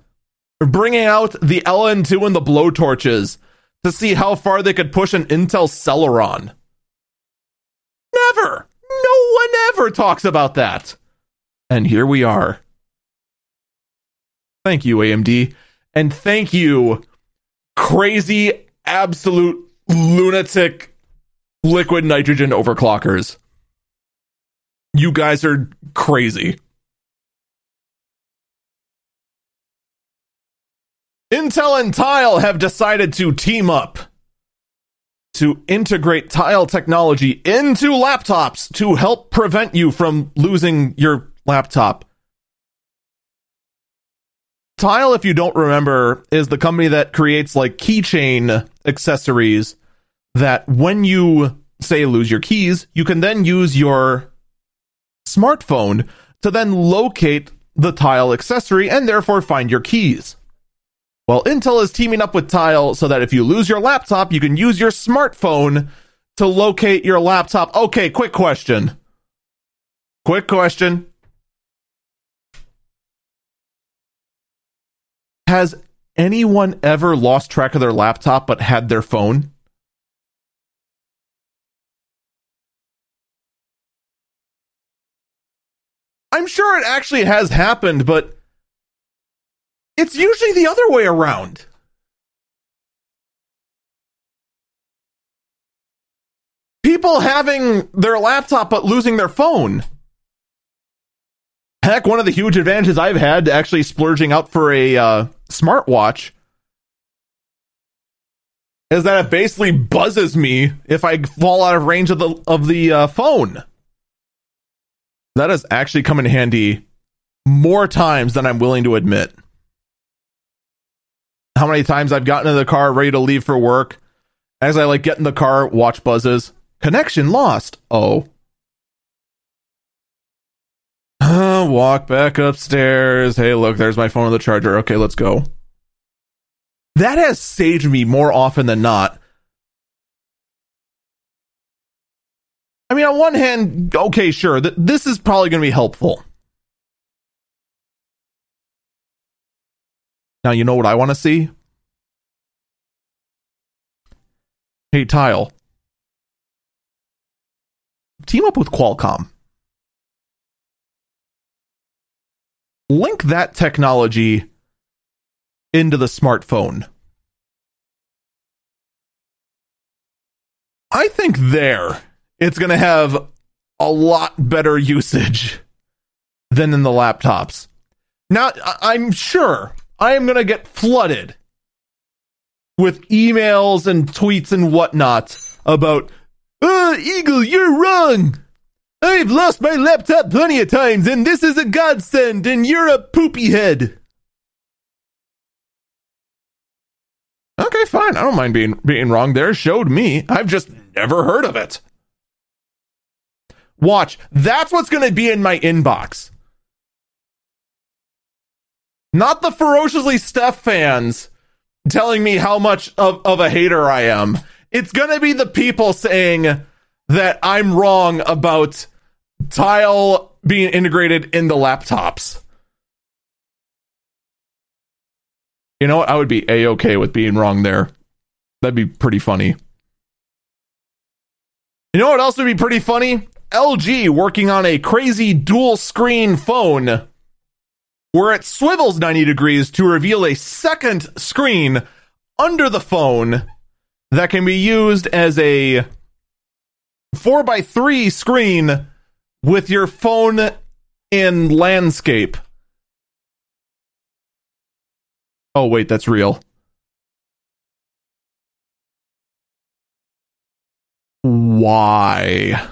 bringing out the LN2 and the blowtorches to see how far they could push an Intel Celeron? never talks about that. And here we are. Thank you, AMD. And thank you, crazy, absolute lunatic liquid nitrogen overclockers. You guys are crazy. Intel and Tile have decided to team up to integrate tile technology into laptops to help prevent you from losing your laptop. Tile, if you don't remember, is the company that creates like keychain accessories that when you say lose your keys, you can then use your smartphone to then locate the tile accessory and therefore find your keys. Well, Intel is teaming up with Tile so that if you lose your laptop, you can use your smartphone to locate your laptop. Okay, quick question. Quick question. Has anyone ever lost track of their laptop but had their phone? I'm sure it actually has happened, but it's usually the other way around. People having their laptop but losing their phone. Heck, one of the huge advantages I've had to actually splurging out for a uh, smartwatch is that it basically buzzes me if I fall out of range of the of the uh, phone. That has actually come in handy more times than I'm willing to admit how many times I've gotten in the car ready to leave for work. As I like get in the car, watch buzzes. Connection lost. Oh. Walk back upstairs. Hey, look, there's my phone on the charger. Okay, let's go. That has saved me more often than not. I mean, on one hand, okay, sure, th- this is probably going to be helpful. Now, you know what I want to see? Hey, Tile. Team up with Qualcomm. Link that technology into the smartphone. I think there it's going to have a lot better usage than in the laptops. Now, I'm sure I am going to get flooded with emails and tweets and whatnot about, uh, Eagle, you're wrong. I've lost my laptop plenty of times, and this is a godsend, and you're a poopy head. Okay, fine. I don't mind being being wrong there. Showed me. I've just never heard of it. Watch. That's what's going to be in my inbox. Not the ferociously Steph fans telling me how much of, of a hater I am. It's going to be the people saying that I'm wrong about tile being integrated in the laptops. You know what? I would be a okay with being wrong there. That'd be pretty funny. You know what else would be pretty funny? LG working on a crazy dual screen phone where it swivels 90 degrees to reveal a second screen under the phone that can be used as a 4x3 screen with your phone in landscape. Oh, wait, that's real. Why?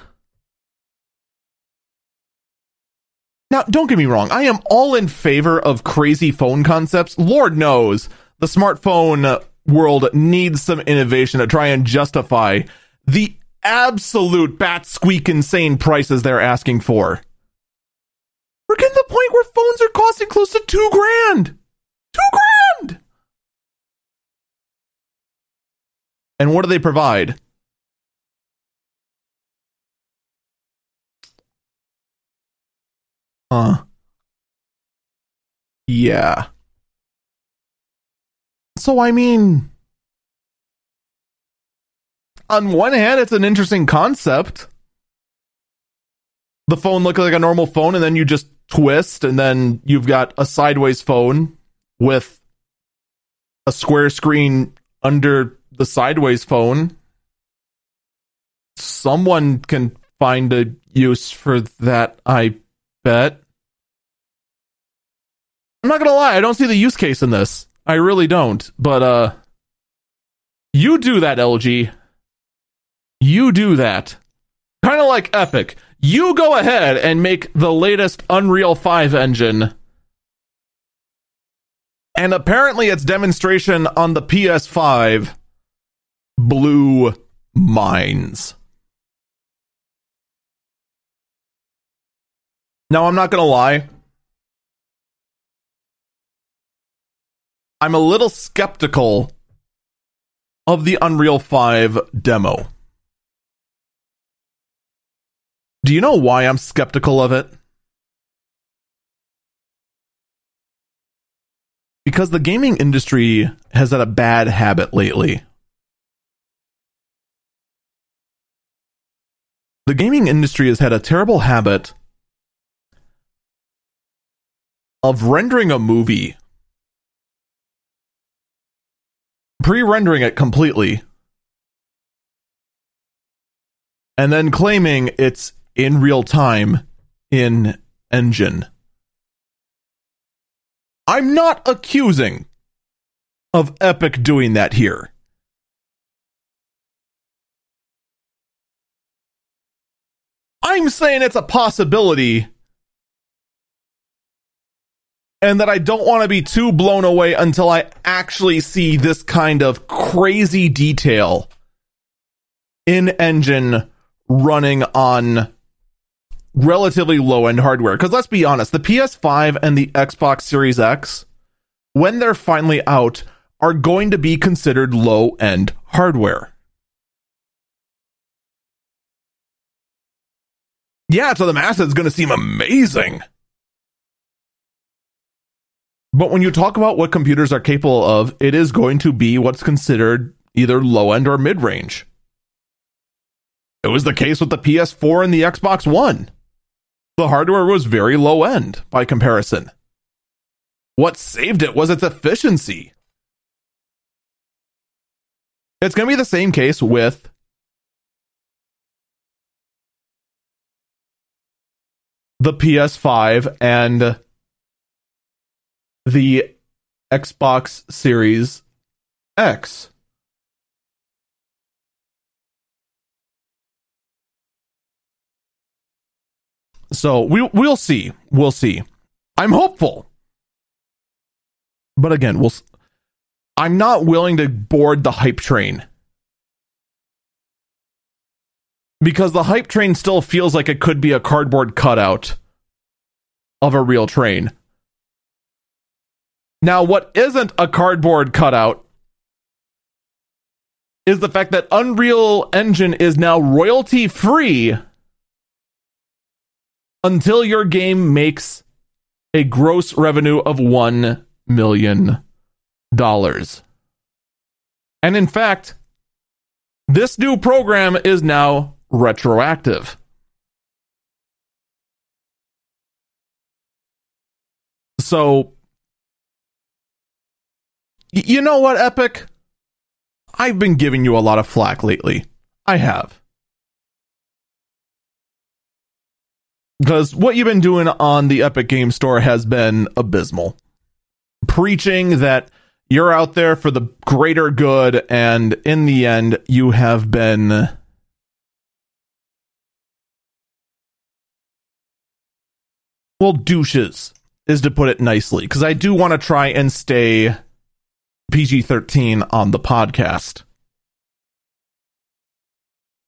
Now, don't get me wrong, I am all in favor of crazy phone concepts. Lord knows the smartphone world needs some innovation to try and justify the absolute bat squeak insane prices they're asking for. We're getting to the point where phones are costing close to two grand. Two grand! And what do they provide? Huh. Yeah. So, I mean, on one hand, it's an interesting concept. the phone look like a normal phone and then you just twist and then you've got a sideways phone with a square screen under the sideways phone. Someone can find a use for that, I bet. I'm not gonna lie, I don't see the use case in this. I really don't. But uh you do that, LG. You do that. Kind of like Epic. You go ahead and make the latest Unreal 5 engine. And apparently its demonstration on the PS5 blew minds. Now, I'm not going to lie. I'm a little skeptical of the Unreal 5 demo. Do you know why I'm skeptical of it? Because the gaming industry has had a bad habit lately. The gaming industry has had a terrible habit of rendering a movie, pre rendering it completely, and then claiming it's in real time in engine. I'm not accusing of Epic doing that here. I'm saying it's a possibility and that I don't want to be too blown away until I actually see this kind of crazy detail in engine running on relatively low end hardware. Because let's be honest, the PS5 and the Xbox Series X, when they're finally out, are going to be considered low end hardware. Yeah, to the masses, it's going to seem amazing. But when you talk about what computers are capable of, it is going to be what's considered either low end or mid range. It was the case with the PS4 and the Xbox One the hardware was very low end by comparison. What saved it was its efficiency. It's going to be the same case with the PS5 and the Xbox Series X. So we we'll see. We'll see. I'm hopeful. But again, we'll I'm not willing to board the hype train. Because the hype train still feels like it could be a cardboard cutout of a real train. Now, what isn't a cardboard cutout is the fact that Unreal Engine is now royalty free until your game makes a gross revenue of $1 million. And in fact, this new program is now retroactive. So, you know what, Epic? I've been giving you a lot of flack lately. I have. Because what you've been doing on the Epic Game Store has been abysmal. Preaching that you're out there for the greater good, and in the end, you have been. Well, douches is to put it nicely, because I do want to try and stay PG 13 on the podcast.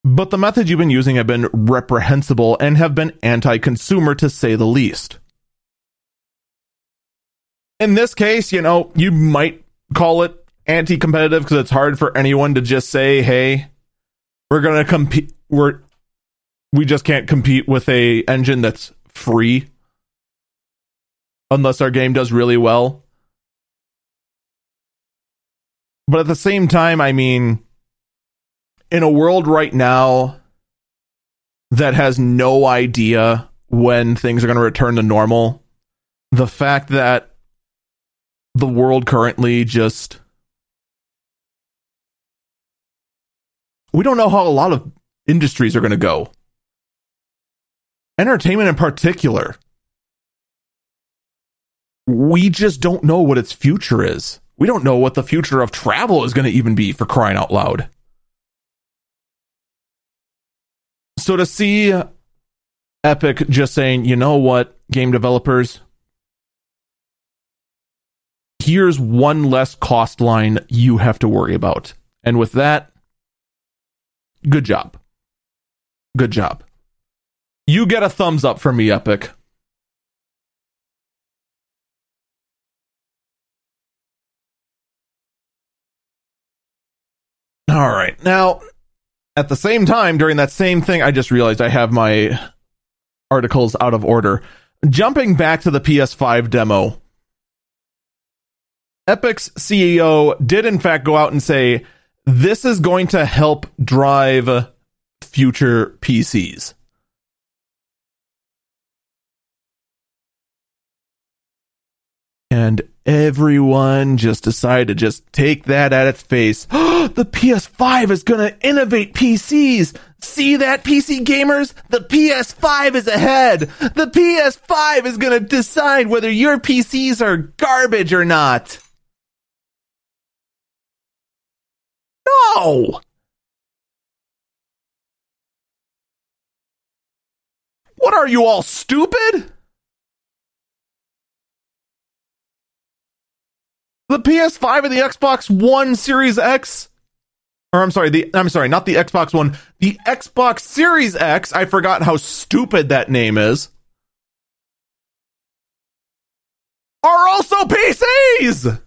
But the methods you've been using have been reprehensible and have been anti consumer to say the least. In this case, you know, you might call it anti competitive because it's hard for anyone to just say, hey, we're going to compete. We're, we just can't compete with a engine that's free unless our game does really well. But at the same time, I mean, in a world right now that has no idea when things are going to return to normal. The fact that the world currently just we don't know how a lot of industries are going to go. Entertainment in particular. We just don't know what its future is. We don't know what the future of travel is going to even be for crying out loud. So to see Epic just saying, you know what, game developers, here's one less cost line you have to worry about. And with that, good job. Good job. You get a thumbs up from me, Epic. All right. Now, at the same time, during that same thing, I just realized I have my articles out of order. Jumping back to the PS5 demo, Epic's CEO did in fact go out and say this is going to help drive future PCs. And everyone just decided to just take that at its face. the PS5 is going to innovate PCs. See that, PC gamers? The PS5 is ahead. The PS5 is going to decide whether your PCs are garbage or not. No! What are you all stupid? The PS5 and the Xbox One Series X or I'm sorry, the I'm sorry, not the Xbox One, the Xbox Series X. I forgot how stupid that name is. Are also PCs.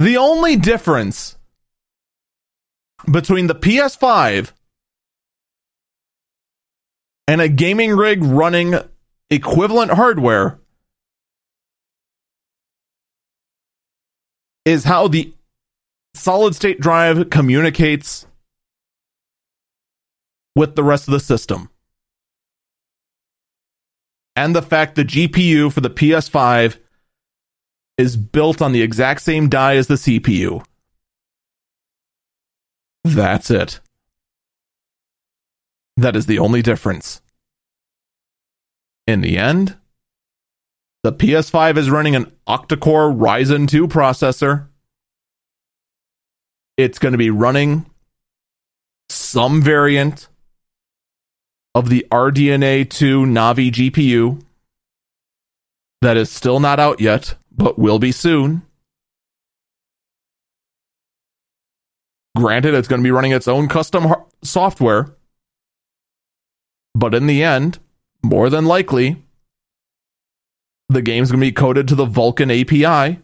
The only difference between the PS5 and a gaming rig running equivalent hardware is how the solid state drive communicates with the rest of the system. And the fact the GPU for the PS5 is built on the exact same die as the CPU. That's it. That is the only difference. In the end, the PS5 is running an octa-core Ryzen 2 processor. It's going to be running some variant of the RDNA 2 Navi GPU that is still not out yet, but will be soon. Granted, it's going to be running its own custom software, but in the end, more than likely, the game's going to be coded to the Vulkan API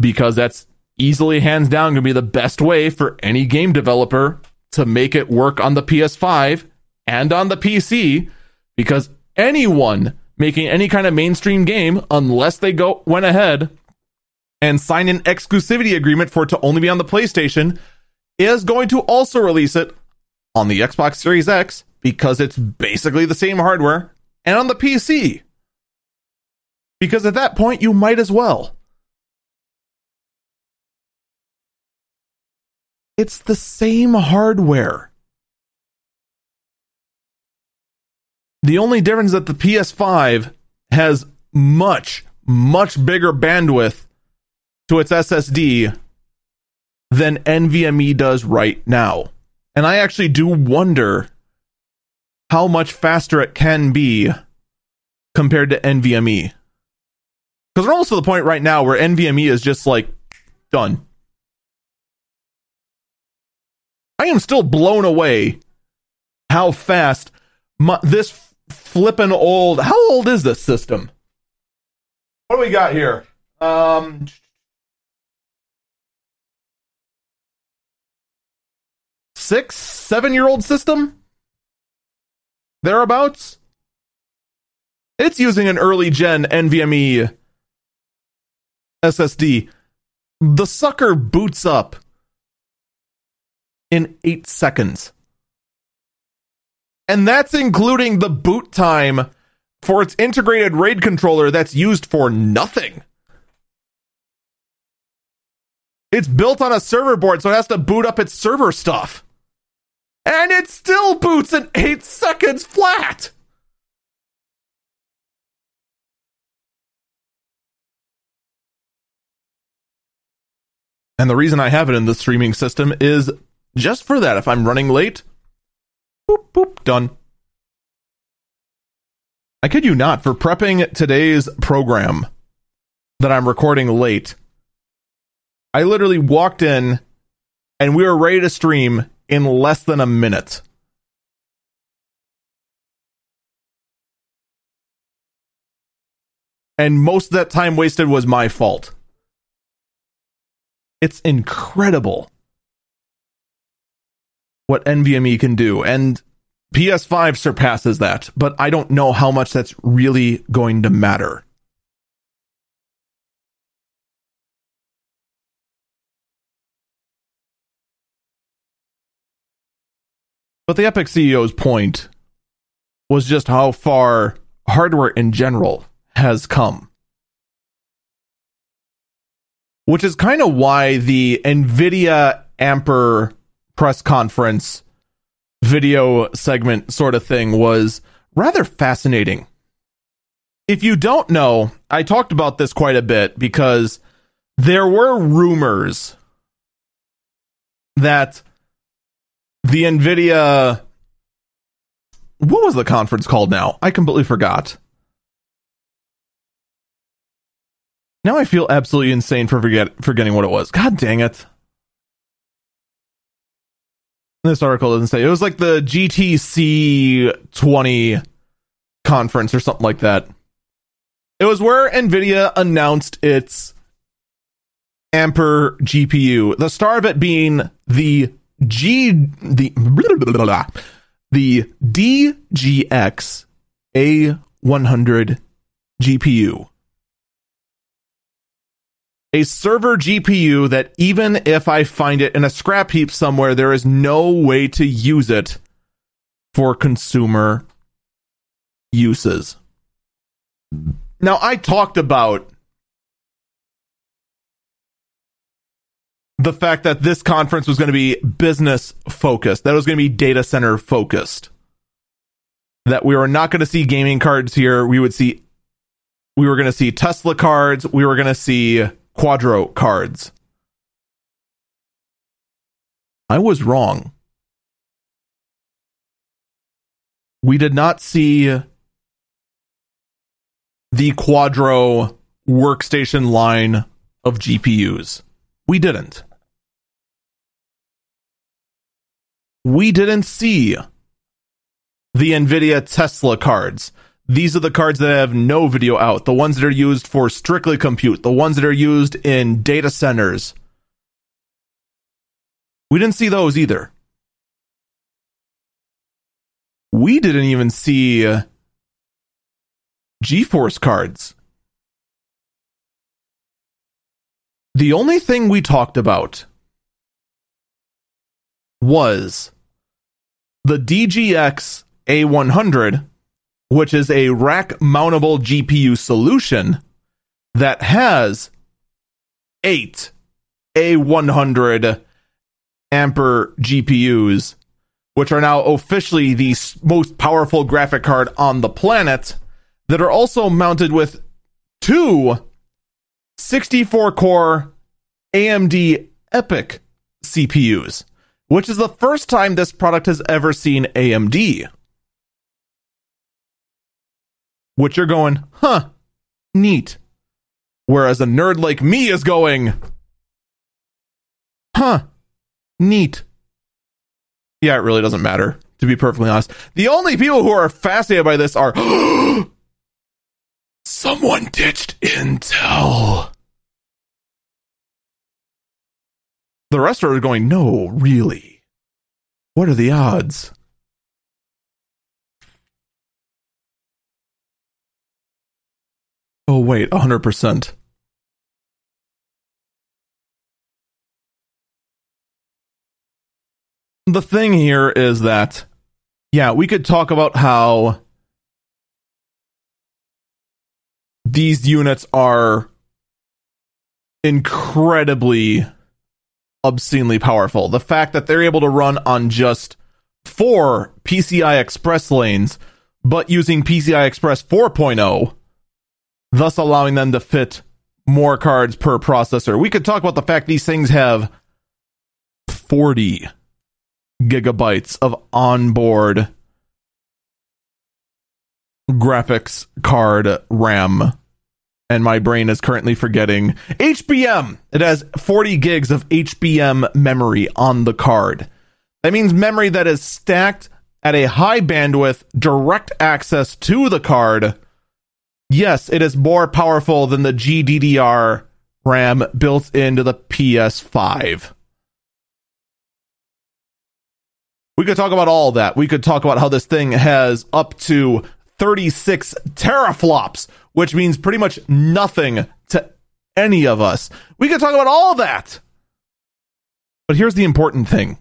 because that's easily, hands down, going to be the best way for any game developer to make it work on the PS5 and on the PC because anyone making any kind of mainstream game, unless they go went ahead and signed an exclusivity agreement for it to only be on the PlayStation, is going to also release it on the Xbox Series X because it's basically the same hardware and on the PC because at that point you might as well. It's the same hardware. The only difference is that the PS5 has much, much bigger bandwidth to its SSD than NVMe does right now. And I actually do wonder how much faster it can be compared to NVMe. Because we're almost to the point right now where NVMe is just like done. I am still blown away how fast my, this flippin' old. How old is this system? What do we got here? Um, six, seven year old system? Thereabouts? It's using an early gen NVMe SSD, the sucker boots up in eight seconds. And that's including the boot time for its integrated RAID controller that's used for nothing. It's built on a server board, so it has to boot up its server stuff. And it still boots in eight seconds flat. And the reason I have it in the streaming system is just for that. If I'm running late, boop, boop, done. I kid you not, for prepping today's program that I'm recording late, I literally walked in and we were ready to stream in less than a minute. And most of that time wasted was my fault. It's incredible what NVMe can do. And PS5 surpasses that, but I don't know how much that's really going to matter. But the Epic CEO's point was just how far hardware in general has come. Which is kind of why the NVIDIA Ampere press conference video segment sort of thing was rather fascinating. If you don't know, I talked about this quite a bit because there were rumors that the Nvidia what was the conference called now? I completely forgot. Now I feel absolutely insane for forget forgetting what it was. God dang it. This article doesn't say. It was like the GTC 20 conference or something like that. It was where Nvidia announced its Ampere GPU. The star of it being the G the blah, blah, blah, the DGX A100 GPU. A server GPU that even if I find it in a scrap heap somewhere, there is no way to use it for consumer uses. Now, I talked about the fact that this conference was going to be business focused, that was going to be data center focused. That we were not going to see gaming cards here. We would see, we were going to see Tesla cards. We were going to see Quadro cards. I was wrong. We did not see the Quadro workstation line of GPUs. We didn't. we didn't see the NVIDIA Tesla cards. These are the cards that have no video out, the ones that are used for strictly compute, the ones that are used in data centers. We didn't see those either. We didn't even see uh, GeForce cards. The only thing we talked about was the DGX A100, which is a rack mountable GPU solution that has eight A100 Ampere GPUs, which are now officially the most powerful graphic card on the planet, that are also mounted with two 64 core AMD EPYC CPUs which is the first time this product has ever seen AMD. Which you're going, huh, neat. Whereas a nerd like me is going, huh, neat. Yeah, it really doesn't matter, to be perfectly honest. The only people who are fascinated by this are someone ditched Intel. The rest are going, no, really. What are the odds? Oh, wait, 100%. the thing here is that, yeah, we could talk about how these units are incredibly obscenely powerful. The fact that they're able to run on just four PCI Express lanes, but using PCI Express 4.0, thus allowing them to fit more cards per processor. We could talk about the fact these things have 40 gigabytes of onboard graphics card RAM. And my brain is currently forgetting HBM. It has 40 gigs of HBM memory on the card. That means memory that is stacked at a high bandwidth, direct access to the card. Yes, it is more powerful than the GDDR RAM built into the PS5. We could talk about all that. We could talk about how this thing has up to 36 teraflops, which means pretty much nothing to any of us. We could talk about all that. But here's the important thing.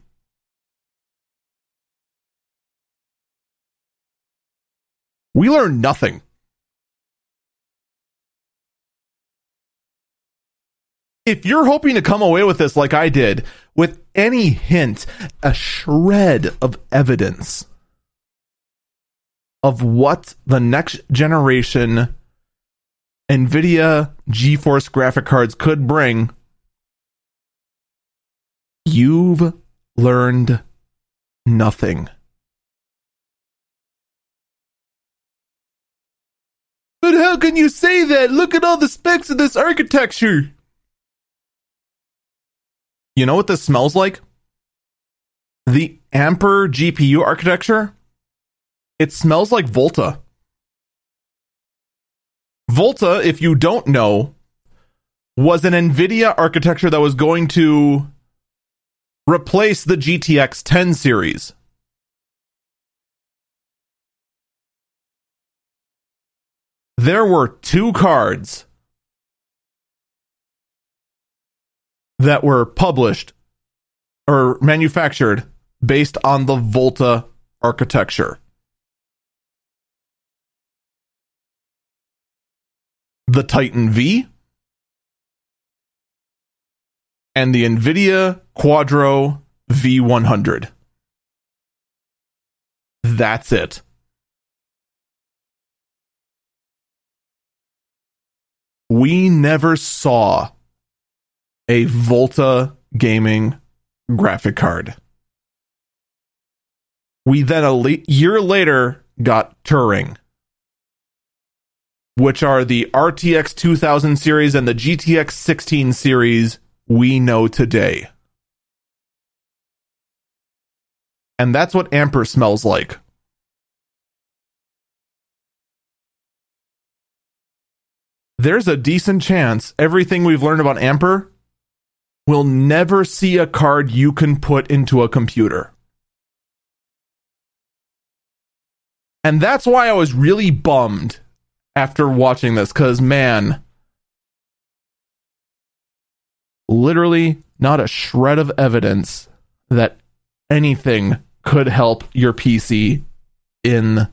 We learned nothing. If you're hoping to come away with this like I did, with any hint, a shred of evidence of what the next generation NVIDIA GeForce graphic cards could bring, you've learned nothing. But how can you say that? Look at all the specs of this architecture. You know what this smells like? The Ampere GPU architecture. It smells like Volta. Volta, if you don't know, was an NVIDIA architecture that was going to replace the GTX 10 series. There were two cards that were published or manufactured based on the Volta architecture. The Titan V and the NVIDIA Quadro V100. That's it. We never saw a Volta gaming graphic card. We then a year later got Turing, which are the RTX 2000 series and the GTX 16 series we know today. And that's what Ampere smells like. There's a decent chance everything we've learned about Ampere will never see a card you can put into a computer. And that's why I was really bummed after watching this, because man, literally not a shred of evidence that anything could help your PC in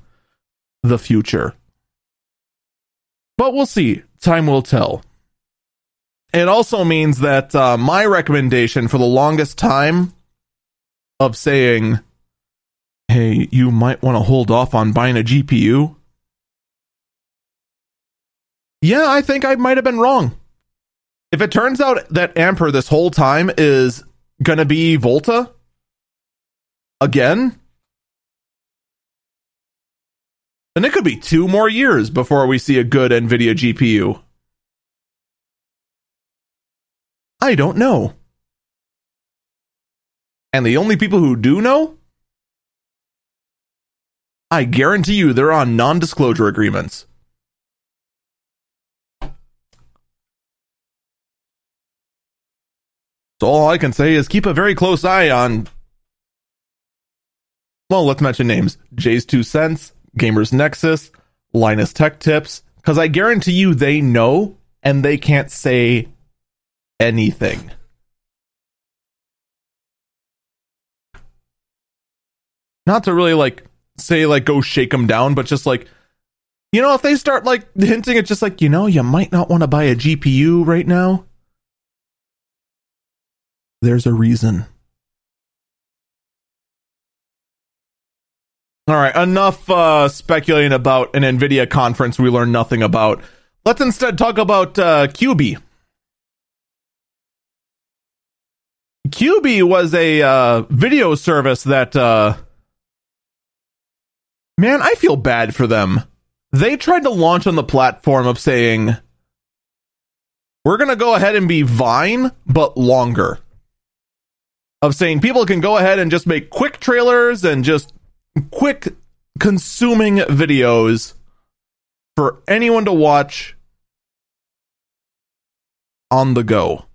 the future. But we'll see. Time will tell. It also means that uh, my recommendation for the longest time of saying, hey, you might want to hold off on buying a GPU. Yeah, I think I might have been wrong. If it turns out that Ampere this whole time is going to be Volta again, then it could be two more years before we see a good NVIDIA GPU. I don't know. And the only people who do know, I guarantee you they're on non disclosure agreements. So all I can say is keep a very close eye on. Well, let's mention names JayzTwoCents, Gamers Nexus, Linus Tech Tips, because I guarantee you they know and they can't say anything. not to really like say like go shake them down, but just like you know, if they start like hinting at just like, you know, you might not want to buy a GPU right now. There's a reason. All right, enough uh, speculating about an NVIDIA conference we learned nothing about. Let's instead talk about uh, Quibi. Quibi was a uh, video service that, uh, man, I feel bad for them. They tried to launch on the platform of saying, we're going to go ahead and be Vine, but longer. Of saying people can go ahead and just make quick trailers and just quick consuming videos for anyone to watch on the go.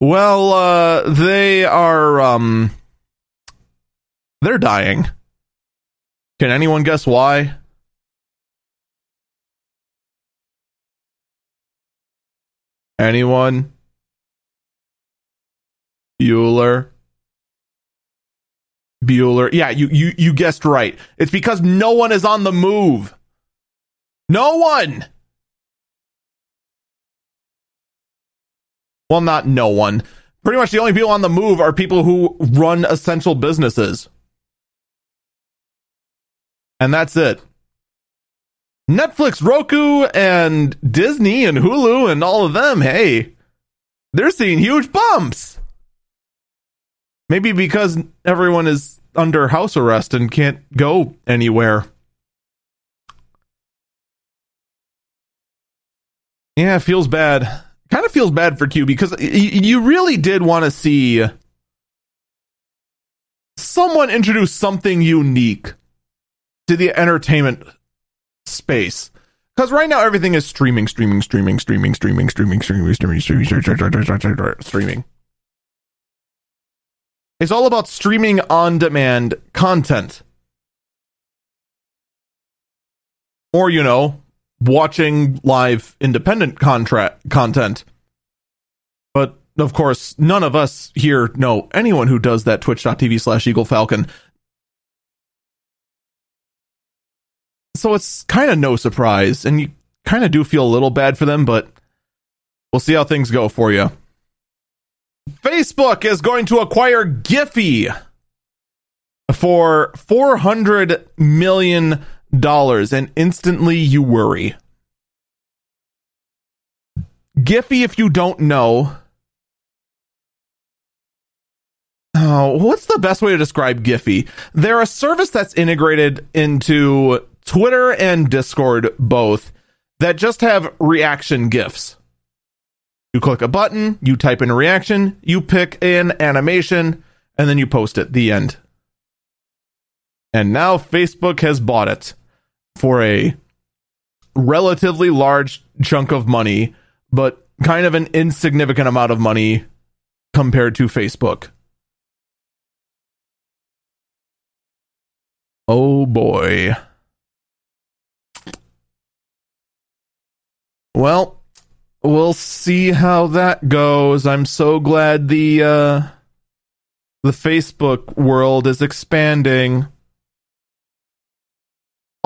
Well, uh, they are, um, they're dying. Can anyone guess why? Anyone? Bueller? Bueller. Yeah, you, you, you guessed right. It's because no one is on the move. No one. Well, not no one. Pretty much the only people on the move are people who run essential businesses. And that's it. Netflix, Roku, and Disney and Hulu and all of them, hey, they're seeing huge bumps. Maybe because everyone is under house arrest and can't go anywhere. Yeah, it feels bad. Kind of feels bad for Q because you really did want to see someone introduce something unique to the entertainment space. Because right now everything is streaming, streaming, streaming, streaming, streaming, streaming, streaming, streaming, streaming, streaming. It's all about streaming on demand content. Or, you know, watching live independent contract content. But of course, none of us here know anyone who does that twitch.tv slash Eagle Falcon. So it's kind of no surprise, and you kind of do feel a little bad for them, but we'll see how things go for you. Facebook is going to acquire Giphy for $400 million, and instantly you worry. Giphy, if you don't know, oh, what's the best way to describe Giphy? They're a service that's integrated into Twitter and Discord both that just have reaction GIFs. You click a button, you type in a reaction, you pick an animation, and then you post it. The end. And now Facebook has bought it for a relatively large chunk of money, but kind of an insignificant amount of money compared to Facebook. Oh boy. Well, we'll see how that goes. I'm so glad the uh the Facebook world is expanding.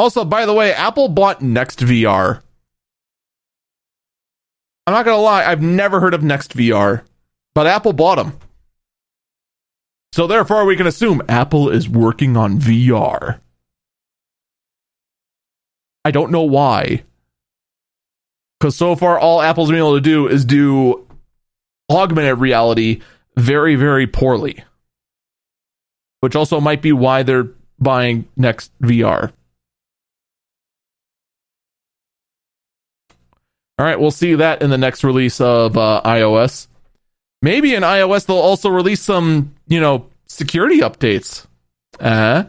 Also, by the way, Apple bought NextVR. I'm not gonna lie, I've never heard of NextVR, but Apple bought them. So therefore, we can assume Apple is working on VR. I don't know why. Because so far, all Apple's been able to do is do augmented reality very, very poorly. Which also might be why they're buying NextVR. All right, we'll see that in the next release of uh, iOS. Maybe in iOS they'll also release some, you know, security updates. Uh,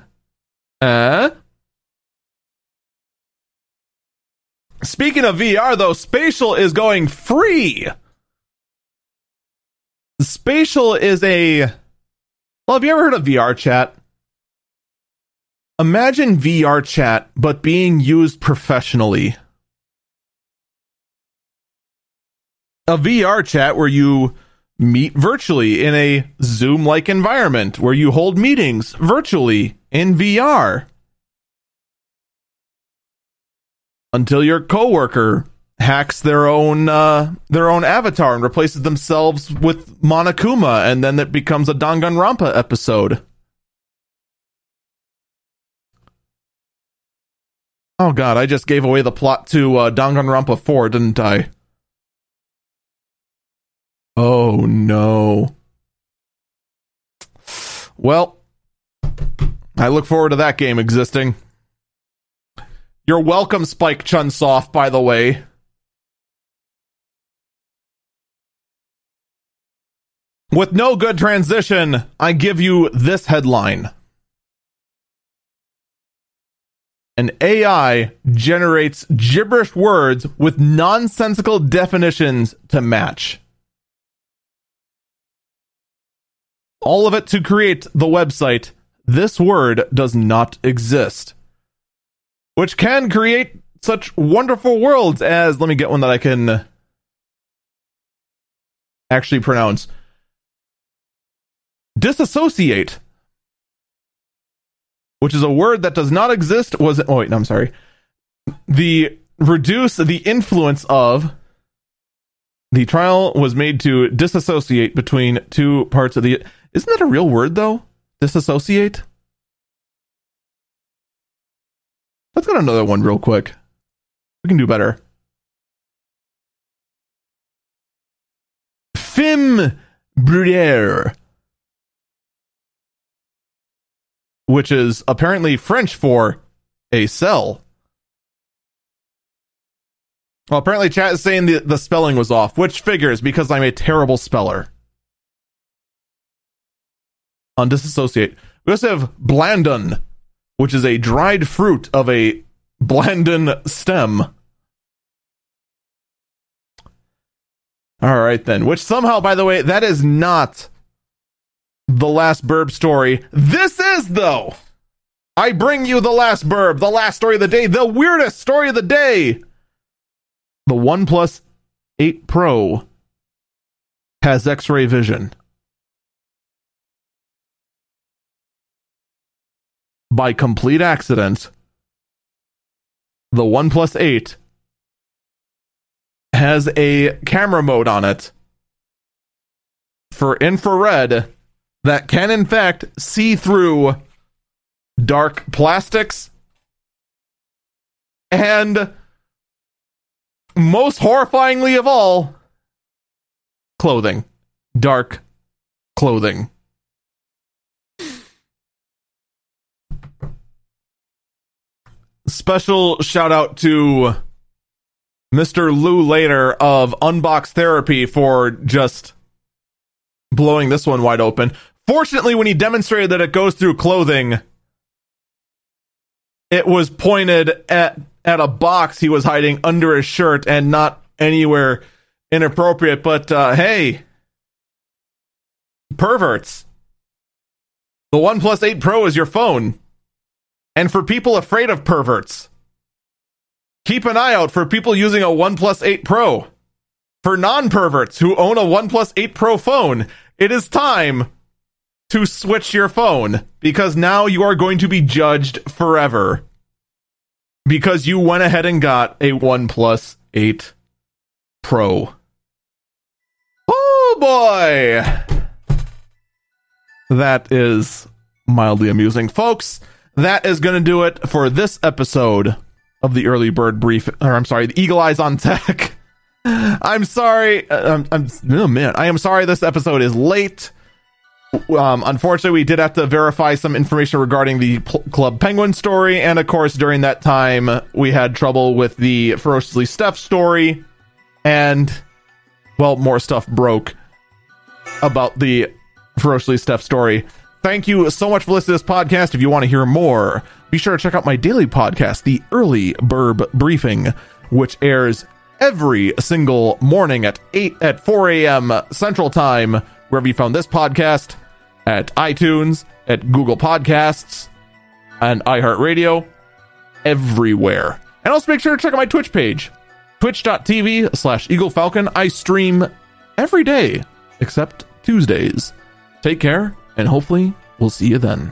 uh. Speaking of VR, though, Spatial is going free. Spatial is a. Well, have you ever heard of VRChat? Imagine VRChat, but being used professionally. A VRChat where you meet virtually in a Zoom like environment where you hold meetings virtually in VR. Until your coworker hacks their own uh, their own avatar and replaces themselves with Monokuma, and then it becomes a Danganronpa episode. Oh god, I just gave away the plot to uh, Danganronpa 4, didn't I? Oh no. Well, I look forward to that game existing. You're welcome, Spike Chunsoft, by the way. With no good transition, I give you this headline. An AI generates gibberish words with nonsensical definitions to match. All of it to create the website This Word Does Not Exist, which can create such wonderful worlds as, let me get one that I can actually pronounce disassociate, which is a word that does not exist, was oh wait, no, I'm sorry. The reduce the influence of the trial was made to disassociate between two parts of the isn't that a real word though? Disassociate? Let's get another one real quick. We can do better. Fim brûlère. which is apparently French for a cell. Well, apparently, chat is saying the, the spelling was off, which figures because I'm a terrible speller. On disassociate, we also have blandon, which is a dried fruit of a blandon stem. All right, then. Which somehow, by the way, that is not the last burb story. This is, though. I bring you the last burb, the last story of the day, the weirdest story of the day. The OnePlus 8 Pro has X ray vision. By complete accident, the OnePlus 8 has a camera mode on it for infrared that can, in fact, see through dark plastics and, most horrifyingly of all, clothing. Dark clothing. Special shout out to Mr. Lew Later of Unbox Therapy for just blowing this one wide open. Fortunately, when he demonstrated that it goes through clothing, it was pointed at at a box he was hiding under his shirt and not anywhere inappropriate. But uh, hey, perverts, the OnePlus 8 Pro is your phone. And for people afraid of perverts, keep an eye out for people using a OnePlus 8 Pro. For non perverts who own a OnePlus 8 Pro phone, it is time to switch your phone because now you are going to be judged forever because you went ahead and got a OnePlus 8 Pro. Oh boy! That is mildly amusing. Folks, that is going to do it for this episode of the Early Bird Brief, or I'm sorry, the Eagle Eyes on Tech. I'm sorry. Uh, I'm, I'm, oh man, I am sorry this episode is late. Um, unfortunately, we did have to verify some information regarding the P- Club Penguin story, and of course, during that time, we had trouble with the Ferociously Steph story, and well, more stuff broke about the Ferociously Steph story. Thank you so much for listening to this podcast. If you want to hear more, be sure to check out my daily podcast, the Early Burb Briefing, which airs every single morning at 8 at 4 a.m. Central Time, wherever you found this podcast at iTunes, at Google Podcasts, and iHeartRadio, everywhere. And also make sure to check out my Twitch page, twitch.tv slash Eagle Falcon. I stream every day except Tuesdays. Take care, and hopefully, we'll see you then.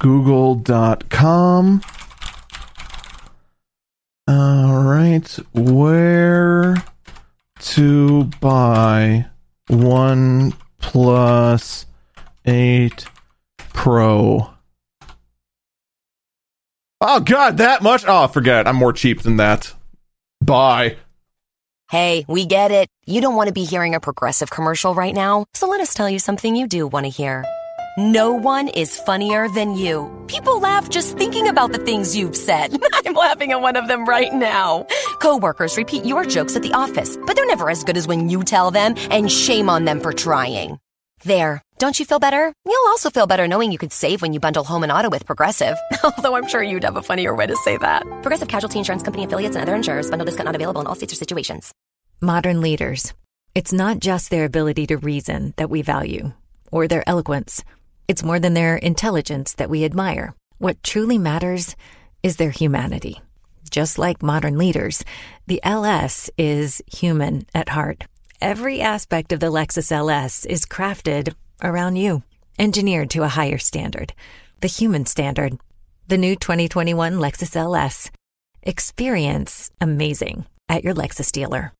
google.com. All right, where to buy one plus eight Pro? Oh, God, that much? Oh, forget it. I'm more cheap than that. Bye. Hey, we get it. You don't want to be hearing a progressive commercial right now, so let us tell you something you do want to hear. No one is funnier than you. People laugh just thinking about the things you've said. I'm laughing at one of them right now. Coworkers repeat your jokes at the office, but they're never as good as when you tell them, and shame on them for trying. There. Don't you feel better? You'll also feel better knowing you could save when you bundle home and auto with Progressive. Although I'm sure you'd have a funnier way to say that. Progressive Casualty Insurance Company affiliates and other insurers. Bundle discount not available in all states or situations. Modern leaders. It's not just their ability to reason that we value, or their eloquence. It's more than their intelligence that we admire. What truly matters is their humanity. Just like modern leaders, the LS is human at heart. Every aspect of the Lexus LS is crafted around you, engineered to a higher standard, the human standard. The new 2021 Lexus LS. Experience amazing at your Lexus dealer.